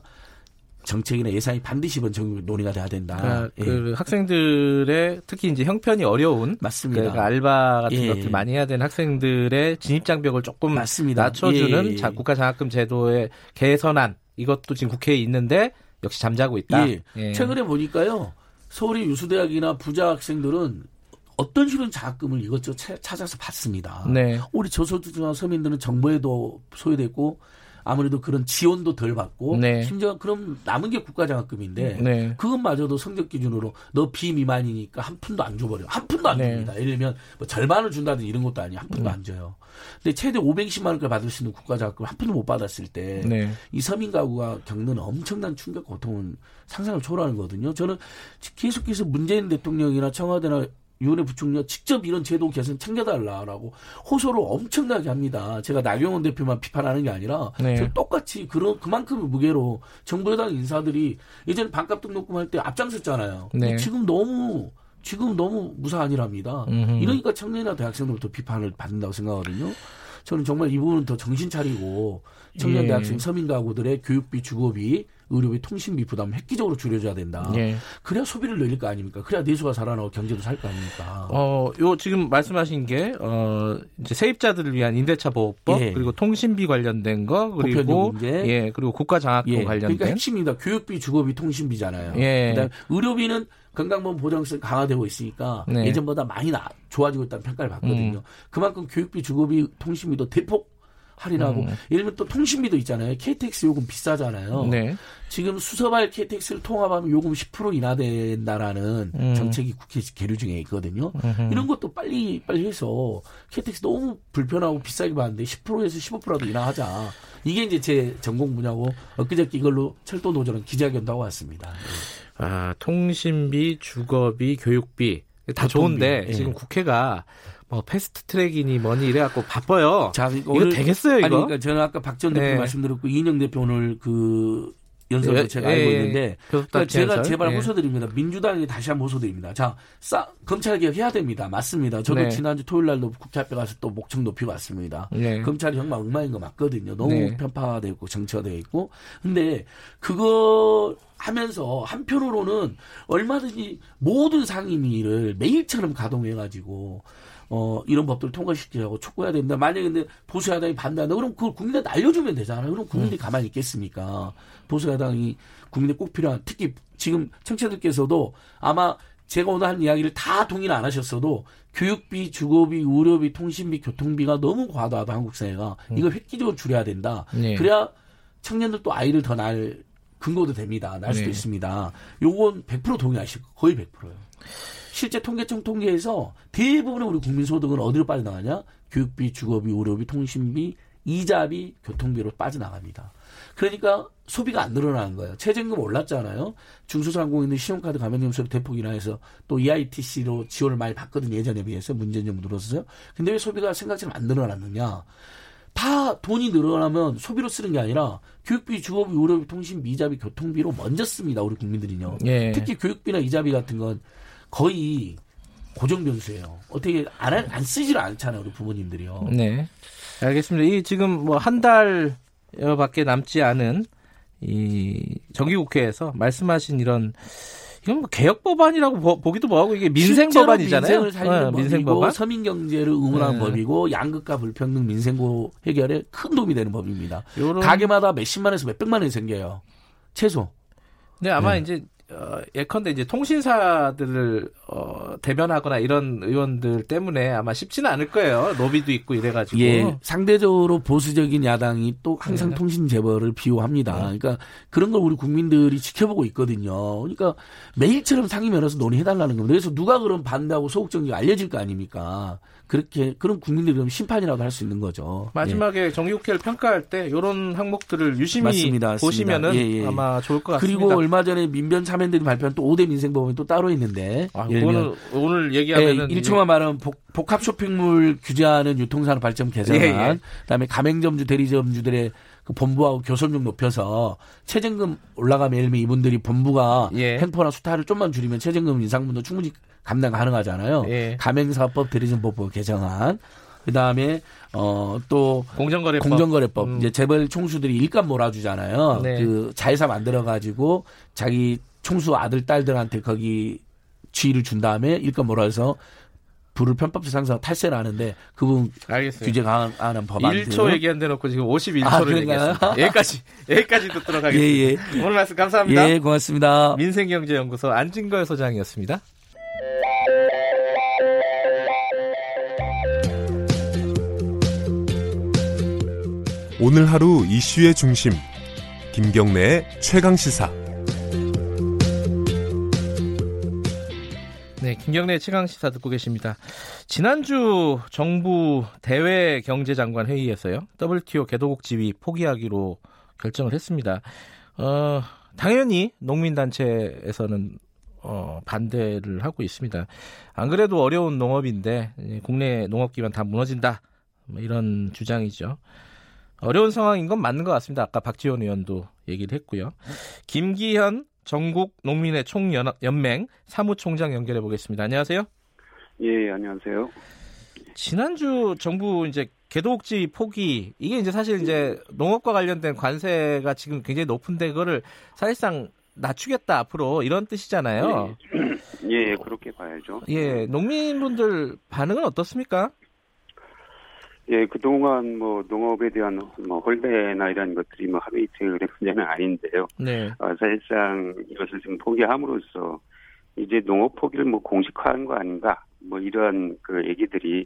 Speaker 9: 정책이나 예산이 반드시 이번 정부 논의가 돼야 된다.
Speaker 2: 그러니까 예. 그 학생들의 특히 이제 형편이 어려운
Speaker 9: 맞습니다.
Speaker 2: 그 알바 같은 예. 것들 많이 해야 되는 학생들의 진입 장벽을 조금 맞습니다. 낮춰주는 예. 자, 국가 장학금 제도의 개선안 이것도 지금 국회에 있는데 역시 잠자고 있다.
Speaker 9: 예. 예. 최근에 보니까요 서울의 유수대학이나 부자 학생들은 어떤 식으로 장학금을 이것저것 찾아서 받습니다. 네. 우리 저소득층 서민들은 정부에도 소외됐고 아무래도 그런 지원도 덜 받고 네. 심지어 그럼 남은 게 국가장학금인데 네. 그것마저도 성적 기준으로 너 비미만이니까 한 푼도 안 줘버려 한 푼도 안 네. 줍니다. 예를 들면 뭐 절반을 준다든지 이런 것도 아니에요. 한 푼도 음. 안 줘요. 근데 최대 510만 원까지 받을 수 있는 국가장학금 한 푼도 못 받았을 때이 네. 서민 가구가 겪는 엄청난 충격 고통은 상상을 초월하는 거거든요. 저는 계속해서 문재인 대통령이나 청와대나 유은혜 부총리가 직접 이런 제도 개선 챙겨달라라고 호소를 엄청나게 합니다. 제가 나경원 대표만 비판하는 게 아니라 네. 똑같이 그런 그만큼의 무게로 정부 여당 인사들이 예전에 반값 등록금 할 때 앞장섰잖아요. 네. 지금 너무 지금 너무 무사한이랍니다. 이러니까 청년이나 대학생들부터 비판을 받는다고 생각하거든요. 저는 정말 이 부분은 더 정신 차리고 청년 예. 대학생 서민 가구들의 교육비 주거비 의료비, 통신비 부담 획기적으로 줄여줘야 된다. 예. 그래야 소비를 늘릴 거 아닙니까? 그래야 내수가 살아나고 경제도 살 거 아닙니까?
Speaker 2: 어, 요 지금 말씀하신 게 어, 이제 세입자들을 위한 임대차 보호법 예. 그리고 통신비 관련된 거 그리고 예, 그리고 국가 장학금 예. 관련된
Speaker 9: 그러니까 핵심입니다. 교육비, 주거비, 통신비잖아요. 예. 그다음 의료비는 건강보험 보장성 강화되고 있으니까 네. 예전보다 많이 나, 좋아지고 있다는 평가를 받거든요. 음. 그만큼 교육비, 주거비, 통신비도 대폭 할인하고 음. 예를 들면 또 통신비도 있잖아요. KTX 요금 비싸잖아요. 네. 지금 수서발 KTX를 통합하면 요금 10% 인하된다라는 음. 정책이 국회 계류 중에 있거든요. 음흠. 이런 것도 빨리 빨리 해서 KTX 너무 불편하고 비싸게 받는데 10%에서 15%라도 인하하자. 이게 이제 제 전공 분야고 엊그저께 이걸로 철도 노조랑 기자회견도 하고 왔습니다. 네.
Speaker 2: 아 통신비, 주거비, 교육비 다 좋은데 네. 지금 국회가 뭐 패스트 트랙이니 뭐니 이래갖고 바빠요. 자, 이거 오늘, 되겠어요 이거? 아니,
Speaker 9: 그러니까 저는 아까 박전 대표 네. 말씀드렸고 이인영 대표 오늘 그 연설도 예, 제가 예, 알고 있는데 그러니까 제가? 제발 예. 호소드립니다. 민주당이 다시 한번 호소드립니다. 자, 싸, 검찰 개혁 해야 됩니다. 맞습니다. 저도 네. 지난주 토요일 날도 국회 앞에 가서 또 목청 높이고 왔습니다. 네. 검찰이 정말 엉망인 거 맞거든요. 너무 네. 편파되어 있고 정치화되어 있고. 근데 그거 하면서 한편으로는 얼마든지 모든 상임위를 매일처럼 가동해 가지고 어, 이런 법들을 통과시키려고 촉구해야 된다. 만약에 근데 보수야당이 반대한다. 그럼 그걸 국민한테 알려주면 되잖아요. 그럼 국민들이 음. 가만히 있겠습니까? 보수야당이 국민에 꼭 필요한, 특히 지금 청취자들께서도 아마 제가 오늘 한 이야기를 다 동의는 안 하셨어도 교육비, 주거비, 의료비, 통신비, 교통비가 너무 과다하다 한국 사회가 음. 이걸 획기적으로 줄여야 된다. 네. 그래야 청년들도 아이를 더 낳을 근거도 됩니다. 날 수도 네. 있습니다. 요건 100% 동의하실 거 거의 100%예요. 실제 통계청 통계에서 대부분의 우리 국민 소득은 어디로 빠져나가냐? 교육비, 주거비, 의료비, 통신비, 이자비, 교통비로 빠져나갑니다. 그러니까 소비가 안 늘어나는 거예요. 최저임금 올랐잖아요. 중소상공인들 신용카드 가맹점수를 대폭 인하해서 또 EITC로 지원을 많이 받거든요. 예전에 비해서 문재인 정부 들어서요. 근데 왜 소비가 생각처럼 안 늘어났느냐? 다 돈이 늘어나면 소비로 쓰는 게 아니라 교육비, 주거비, 의료비, 통신비, 이자비, 교통비로 먼저 씁니다. 우리 국민들은요. 예. 특히 교육비나 이자비 같은 건 거의 고정 변수예요. 어떻게 안, 안 쓰지를 않잖아요, 우리 부모님들이요.
Speaker 2: 네. 알겠습니다. 이 지금 뭐 한 달밖에 남지 않은 이 정기국회에서 말씀하신 이런 이건 뭐 개혁 법안이라고 보, 기도 뭐하고 이게 민생 법안이잖아요.
Speaker 9: 민생을 살리는 네, 민생 법안. 서민 경제를 응원하는 네. 법이고 양극화 불평등 민생고 해결에 큰 도움이 되는 법입니다. 요런... 가게마다 몇십만에서 몇백만 원이 생겨요. 최소.
Speaker 2: 네, 아마 네. 이제 어, 예컨대 이제 통신사들을 어, 대변하거나 이런 의원들 때문에 아마 쉽지는 않을 거예요. 로비도 있고 이래가지고.
Speaker 9: 예, 상대적으로 보수적인 야당이 또 항상 네. 통신 재벌을 비호합니다. 네. 그러니까 그런 걸 우리 국민들이 지켜보고 있거든요. 그러니까 매일처럼 상임위원회에서 논의해달라는 겁니다. 그래서 누가 그럼 반대하고 소극 정지가 알려질 거 아닙니까? 그렇게 그런 국민들이 그럼 심판이라도 할 수 있는 거죠.
Speaker 2: 마지막에 예. 정기국회를 평가할 때 이런 항목들을 유심히 맞습니다, 보시면은 예, 예. 아마 좋을 것 같습니다.
Speaker 9: 그리고 얼마 전에 민변 참여연들이 발표한 또 5대 민생법원이 또 따로 있는데
Speaker 2: 아, 오늘 오늘 얘기하면은
Speaker 9: 예, 1초만 말하면 복, 합 쇼핑몰 규제하는 유통산업 발전 개선안, 예, 예. 그다음에 가맹점주 대리점주들의 그 본부하고 교섭 력 높여서 최저임금 올라가면 예를 들면 이분들이 본부가 예. 횡포나 수탈을 좀만 줄이면 최저임금 인상분도 충분히 감당 가능하잖아요. 예. 가맹사법 대리점법 개정안. 그다음에 어또
Speaker 2: 공정거래법,
Speaker 9: 공정거래법 음. 이제 재벌 총수들이 일감 몰아주잖아요. 네. 그 자회사 만들어 가지고 자기 총수 아들 딸들한테 거기 지위를 준 다음에 일감 몰아서 불을 편법적 상사 탈세를 하는데 그분 규제 강화하는 법안
Speaker 2: 1초 얘기한 데 놓고 지금 51초를 아, 얘기했습니다. 여기까지 여기까지 듣도록 하겠습니다. 예, 예. 오늘 말씀 감사합니다.
Speaker 9: 예, 고맙습니다.
Speaker 2: 민생경제연구소 안진걸 소장이었습니다.
Speaker 1: 오늘 하루 이슈의 중심 김경래의 최강 시사
Speaker 2: 네, 김경래 최강 시사 듣고 계십니다. 지난주 정부 대외 경제장관 회의에서요. WTO 개도국 지위 포기하기로 결정을 했습니다. 어, 당연히 농민단체에서는 어, 반대를 하고 있습니다. 안 그래도 어려운 농업인데 국내 농업 기반 다 무너진다. 뭐 이런 주장이죠. 어려운 상황인 건 맞는 것 같습니다. 아까 박지원 의원도 얘기를 했고요. 김기현 전국 농민의 총연맹 사무총장 연결해 보겠습니다. 안녕하세요.
Speaker 10: 예, 안녕하세요.
Speaker 2: 지난주 정부 이제 개도국지 포기 이게 이제 사실 이제 농업과 관련된 관세가 지금 굉장히 높은데 그거를 사실상 낮추겠다 앞으로 이런 뜻이잖아요.
Speaker 10: 예, 예 그렇게 봐야죠.
Speaker 2: 예, 농민분들 반응은 어떻습니까?
Speaker 10: 예, 그동안 뭐 농업에 대한 뭐 홀대나 이런 것들이 뭐 하루 이틀의 문제는 아닌데요. 네. 어, 사실상 이것을 지금 포기함으로써 이제 농업 포기를 뭐 공식화한 거 아닌가 뭐 이런 그 얘기들이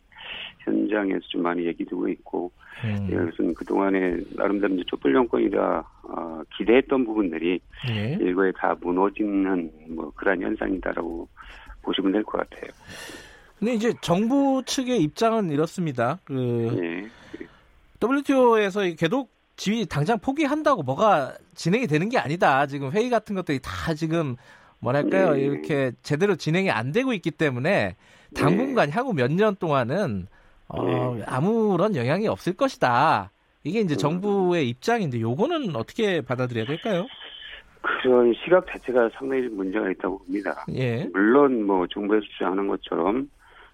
Speaker 10: 현장에서 좀 많이 얘기되고 있고 음. 예, 그것은 그동안에 나름대로 이제 촛불 정권이라 어, 기대했던 부분들이 네. 일거에 다 무너지는 뭐 그런 현상이다라고 보시면 될 것 같아요.
Speaker 2: 근데 이제 정부 측의 입장은 이렇습니다. 그 네. WTO에서 개독 지위 당장 포기한다고 뭐가 진행이 되는 게 아니다. 지금 회의 같은 것들이 다 지금 뭐랄까요 네. 이렇게 제대로 진행이 안 되고 있기 때문에 당분간 네. 향후 몇 년 동안은 어, 네. 아무런 영향이 없을 것이다. 이게 이제 정부의 입장인데 요거는 어떻게 받아들여야 될까요?
Speaker 10: 그런 시각 자체가 상당히 문제가 있다고 봅니다. 예. 물론 뭐 정부에서 주장하는 것처럼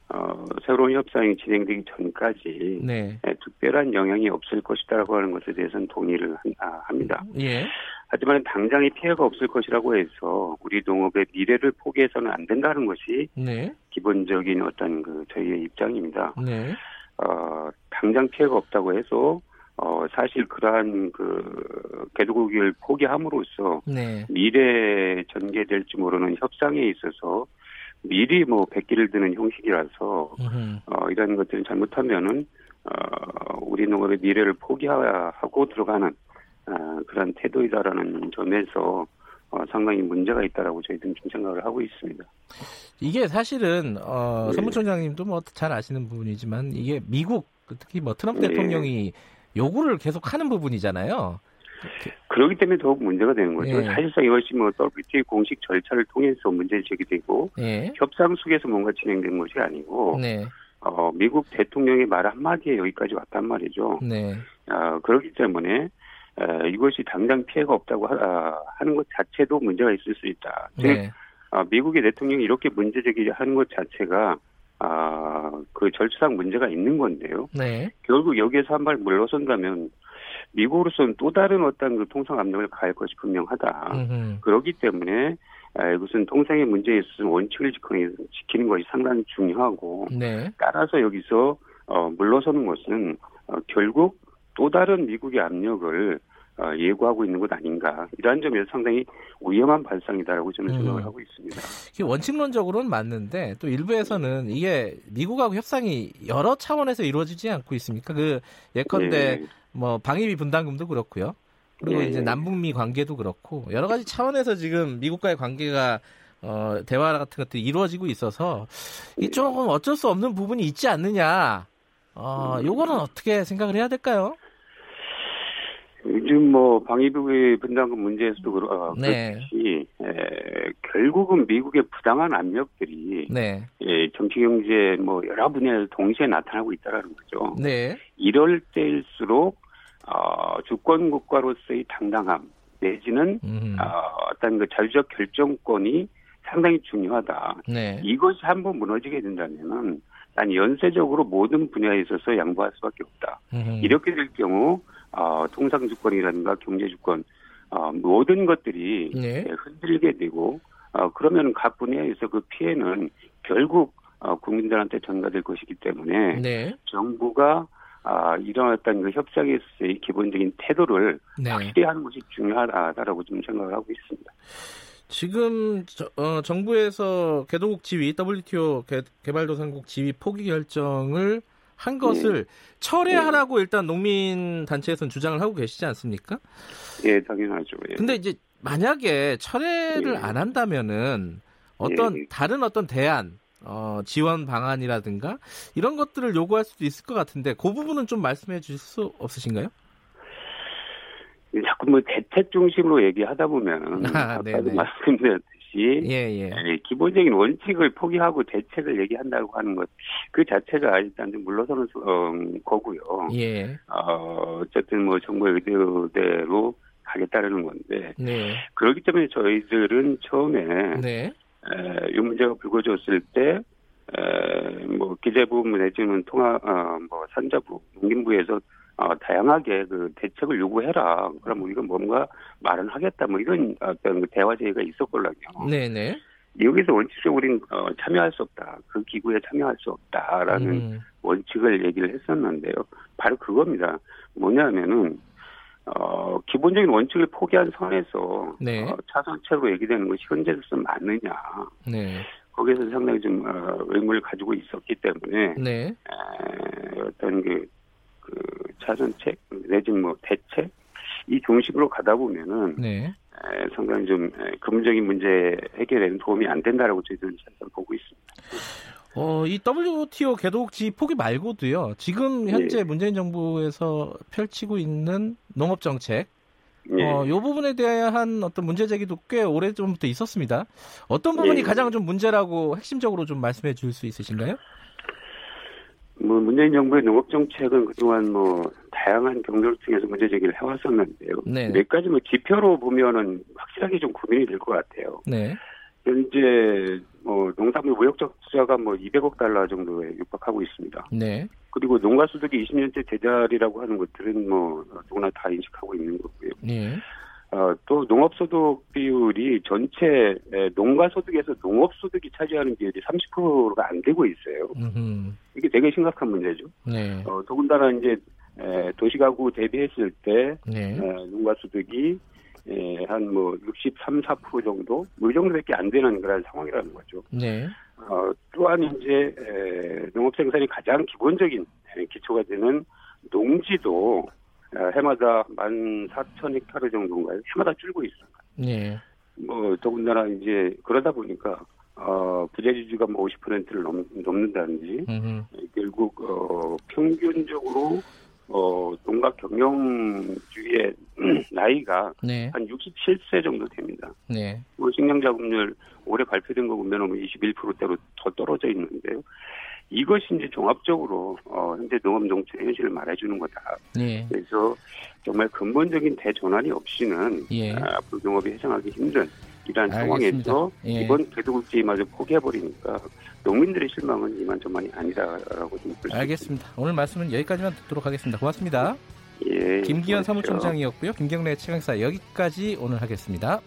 Speaker 10: 어, 새로운 협상이 진행되기 전까지 네. 예, 특별한 영향이 없을 것이다라고 하는 것에 대해서는 동의를 아, 합니다. 예. 하지만 당장의 피해가 없을 것이라고 해서 우리 농업의 미래를 포기해서는 안 된다는 것이 네. 기본적인 어떤 그 저희의 입장입니다. 네. 어, 당장 피해가 없다고 해서 어, 사실 그러한 그 개도국을 포기함으로써 네. 미래 전개될지 모르는 협상에 있어서 미리 뭐 백기를 드는 형식이라서 어, 이런 것들을 잘못하면은 어, 우리 농업의 미래를 포기하고 들어가는 어, 그런 태도이다라는 점에서 어, 상당히 문제가 있다라고 저희들은 좀 생각을 하고 있습니다.
Speaker 2: 이게 사실은 어, 네. 선무총장님도 뭐 잘 아시는 부분이지만 이게 미국 특히 뭐 트럼프 네. 대통령이 요구를 계속 하는 부분이잖아요.
Speaker 10: 그렇기 때문에 더욱 문제가 되는 거죠. 예. 사실상 이것이 뭐 WTO 공식 절차를 통해서 문제 제기되고 예. 협상 속에서 뭔가 진행된 것이 아니고 네. 어, 미국 대통령의 말 한마디에 여기까지 왔단 말이죠. 네. 어, 그렇기 때문에 어, 이것이 당장 피해가 없다고 하, 아, 하는 것 자체도 문제가 있을 수 있다. 즉, 네. 어, 미국의 대통령이 이렇게 문제 제기하는 것 자체가 아, 그 절차상 문제가 있는 건데요. 네. 결국 여기에서 한 발 물러선다면 미국으로서는 또 다른 어떤 그 통상 압력을 가할 것이 분명하다. 음흠. 그렇기 때문에 무슨 통상의 문제에 있어서 원칙을 지키는 것이 상당히 중요하고 네. 따라서 여기서 어, 물러서는 것은 어, 결국 또 다른 미국의 압력을 어, 예고하고 있는 것 아닌가 이러한 점에서 상당히 위험한 발상이다라고 저는 음. 생각을 하고 있습니다.
Speaker 2: 원칙론적으로는 맞는데 또 일부에서는 이게 미국하고 협상이 여러 차원에서 이루어지지 않고 있습니까? 그 예컨대 네. 뭐 방위비 분담금도 그렇고요. 그리고 네. 이제 남북미 관계도 그렇고 여러 가지 차원에서 지금 미국과의 관계가 어, 대화 같은 것들이 이루어지고 있어서 이 조금 어쩔 수 없는 부분이 있지 않느냐. 어, 요거는 어떻게 생각을 해야 될까요?
Speaker 10: 요즘 뭐 방위비 분담금 문제에서도 그렇, 어, 네. 그렇듯이 에, 결국은 미국의 부당한 압력들이 네. 예, 정치 경제 뭐 여러 분야에서 동시에 나타나고 있다라는 거죠. 네. 이럴 때일수록 어, 주권 국가로서의 당당함 내지는 음. 어, 어떤 그 자주적 결정권이 상당히 중요하다. 네. 이것이 한번 무너지게 된다면은 난 연쇄적으로 모든 분야에 있어서 양보할 수밖에 없다. 음. 이렇게 될 경우 어, 통상 주권이라든가 경제 주권 어, 모든 것들이 네. 흔들게 되고 어, 그러면 각 분야에서 그 피해는 결국 어, 국민들한테 전가될 것이기 때문에 네. 정부가 아, 어떤 그 협상에 있어서의 기본적인 태도를 네. 확실히 하는 것이 중요하다라고 좀 생각을 하고 있습니다.
Speaker 2: 지금 저, 어, 정부에서 개도국 지위 WTO 개, 발도상국 지위 포기 결정을 한 것을 네. 철회하라고 네. 일단 농민 단체에서는 주장을 하고 계시지 않습니까?
Speaker 10: 예, 당연하죠. 예.
Speaker 2: 근데 이제 만약에 철회를 예. 안 한다면은 어떤 예. 다른 어떤 대안 어, 지원 방안이라든가 이런 것들을 요구할 수도 있을 것 같은데 그 부분은 좀 말씀해 주실 수 없으신가요?
Speaker 10: 자꾸 뭐 대책 중심으로 얘기하다 보면 아, 아까도 말씀드렸듯이 예, 예. 예, 기본적인 원칙을 포기하고 대책을 얘기한다고 하는 것 그 자체가 일단 좀 물러서는 어, 거고요. 예. 어, 어쨌든 뭐 정부의 의도대로 가겠다는 건데 네. 그렇기 때문에 저희들은 처음에 네. 에, 이 문제가 불거졌을 때, 에, 뭐, 기재부 내지는 통화, 어, 뭐, 산자부, 농림부에서 어, 다양하게 그 대책을 요구해라. 그럼 우리가 뭔가 말은 하겠다. 뭐 이런 어떤 그 대화 제의가 있었걸랑요. 네네. 여기서 원칙적으로 우리는 어, 참여할 수 없다. 그 기구에 참여할 수 없다라는 음. 원칙을 얘기를 했었는데요. 바로 그겁니다. 뭐냐면은 어, 기본적인 원칙을 포기한 선에서 네. 어, 차선책으로 얘기되는 것이 현재로서 맞느냐. 네. 거기에서 상당히 좀 어, 의문을 가지고 있었기 때문에 네. 에, 어떤 그, 그 차선책 내지는 뭐 대책 이 중심으로 가다 보면은 네. 에, 상당히 좀 근본적인 문제 해결에는 도움이 안 된다라고 저희들은 보고 있습니다.
Speaker 2: 어, 이 WTO 개독지 포기 말고도요. 지금 현재 네. 문재인 정부에서 펼치고 있는 농업 정책 네. 어, 이 부분에 대한 어떤 문제 제기도 꽤 오래 전부터 있었습니다. 어떤 부분이 네. 가장 좀 문제라고 핵심적으로 좀 말씀해 줄 수 있으신가요?
Speaker 10: 뭐 문재인 정부의 농업 정책은 그동안 뭐 다양한 경로를 통해서 문제 제기를 해왔었는데요. 네. 몇 가지 뭐 지표로 보면은 확실하게 좀 고민이 될 것 같아요. 네. 현재 뭐 농산물 무역적 투자가 뭐 200억 달러 정도에 육박하고 있습니다. 네. 그리고 농가 소득이 20년째 제자리라고 하는 것들은 뭐 누구나 다 인식하고 있는 거고요. 네. 어, 또 농업 소득 비율이 전체 농가 소득에서 농업 소득이 차지하는 비율이 30%가 안 되고 있어요. 음흠. 이게 되게 심각한 문제죠. 네. 어, 더군다나 이제 에, 도시가구 대비했을 때 네. 에, 농가 소득이 예, 한뭐 63, 4% 정도, 뭐이 정도밖에 안 되는 그런 상황이라는 거죠. 네. 어, 또한 이제 에, 농업 생산이 가장 기본적인 기초가 되는 농지도 어, 해마다 14,000헥타르 정도인가요? 해마다 줄고 있습니다. 네. 뭐 더군다나 이제 그러다 보니까 어, 부재지주가 뭐 50%를 넘, 넘는다든지 음흠. 결국 어, 평균적으로 어, 농가 경영주의 나이가 네. 한 67세 정도 됩니다. 네. 뭐 식량 자금률 올해 발표된 거 보면 21%대로 더 떨어져 있는데요. 이것이 이제 종합적으로 어, 현재 농업 농촌의 현실을 말해주는 거다. 네. 그래서 정말 근본적인 대전환이 없이는 예. 아, 앞으로 농업이 해상하기 힘든 이러한 상황에서 예. 이번 개도국제마저 포기해버리니까 농민들의 실망은 이만저만이 아니다라고 좀
Speaker 2: 알겠습니다. 오늘 말씀은 여기까지만 듣도록 하겠습니다. 고맙습니다. 예, 김기현 사무총장이었고요. 김경래 최강사 여기까지 오늘 하겠습니다.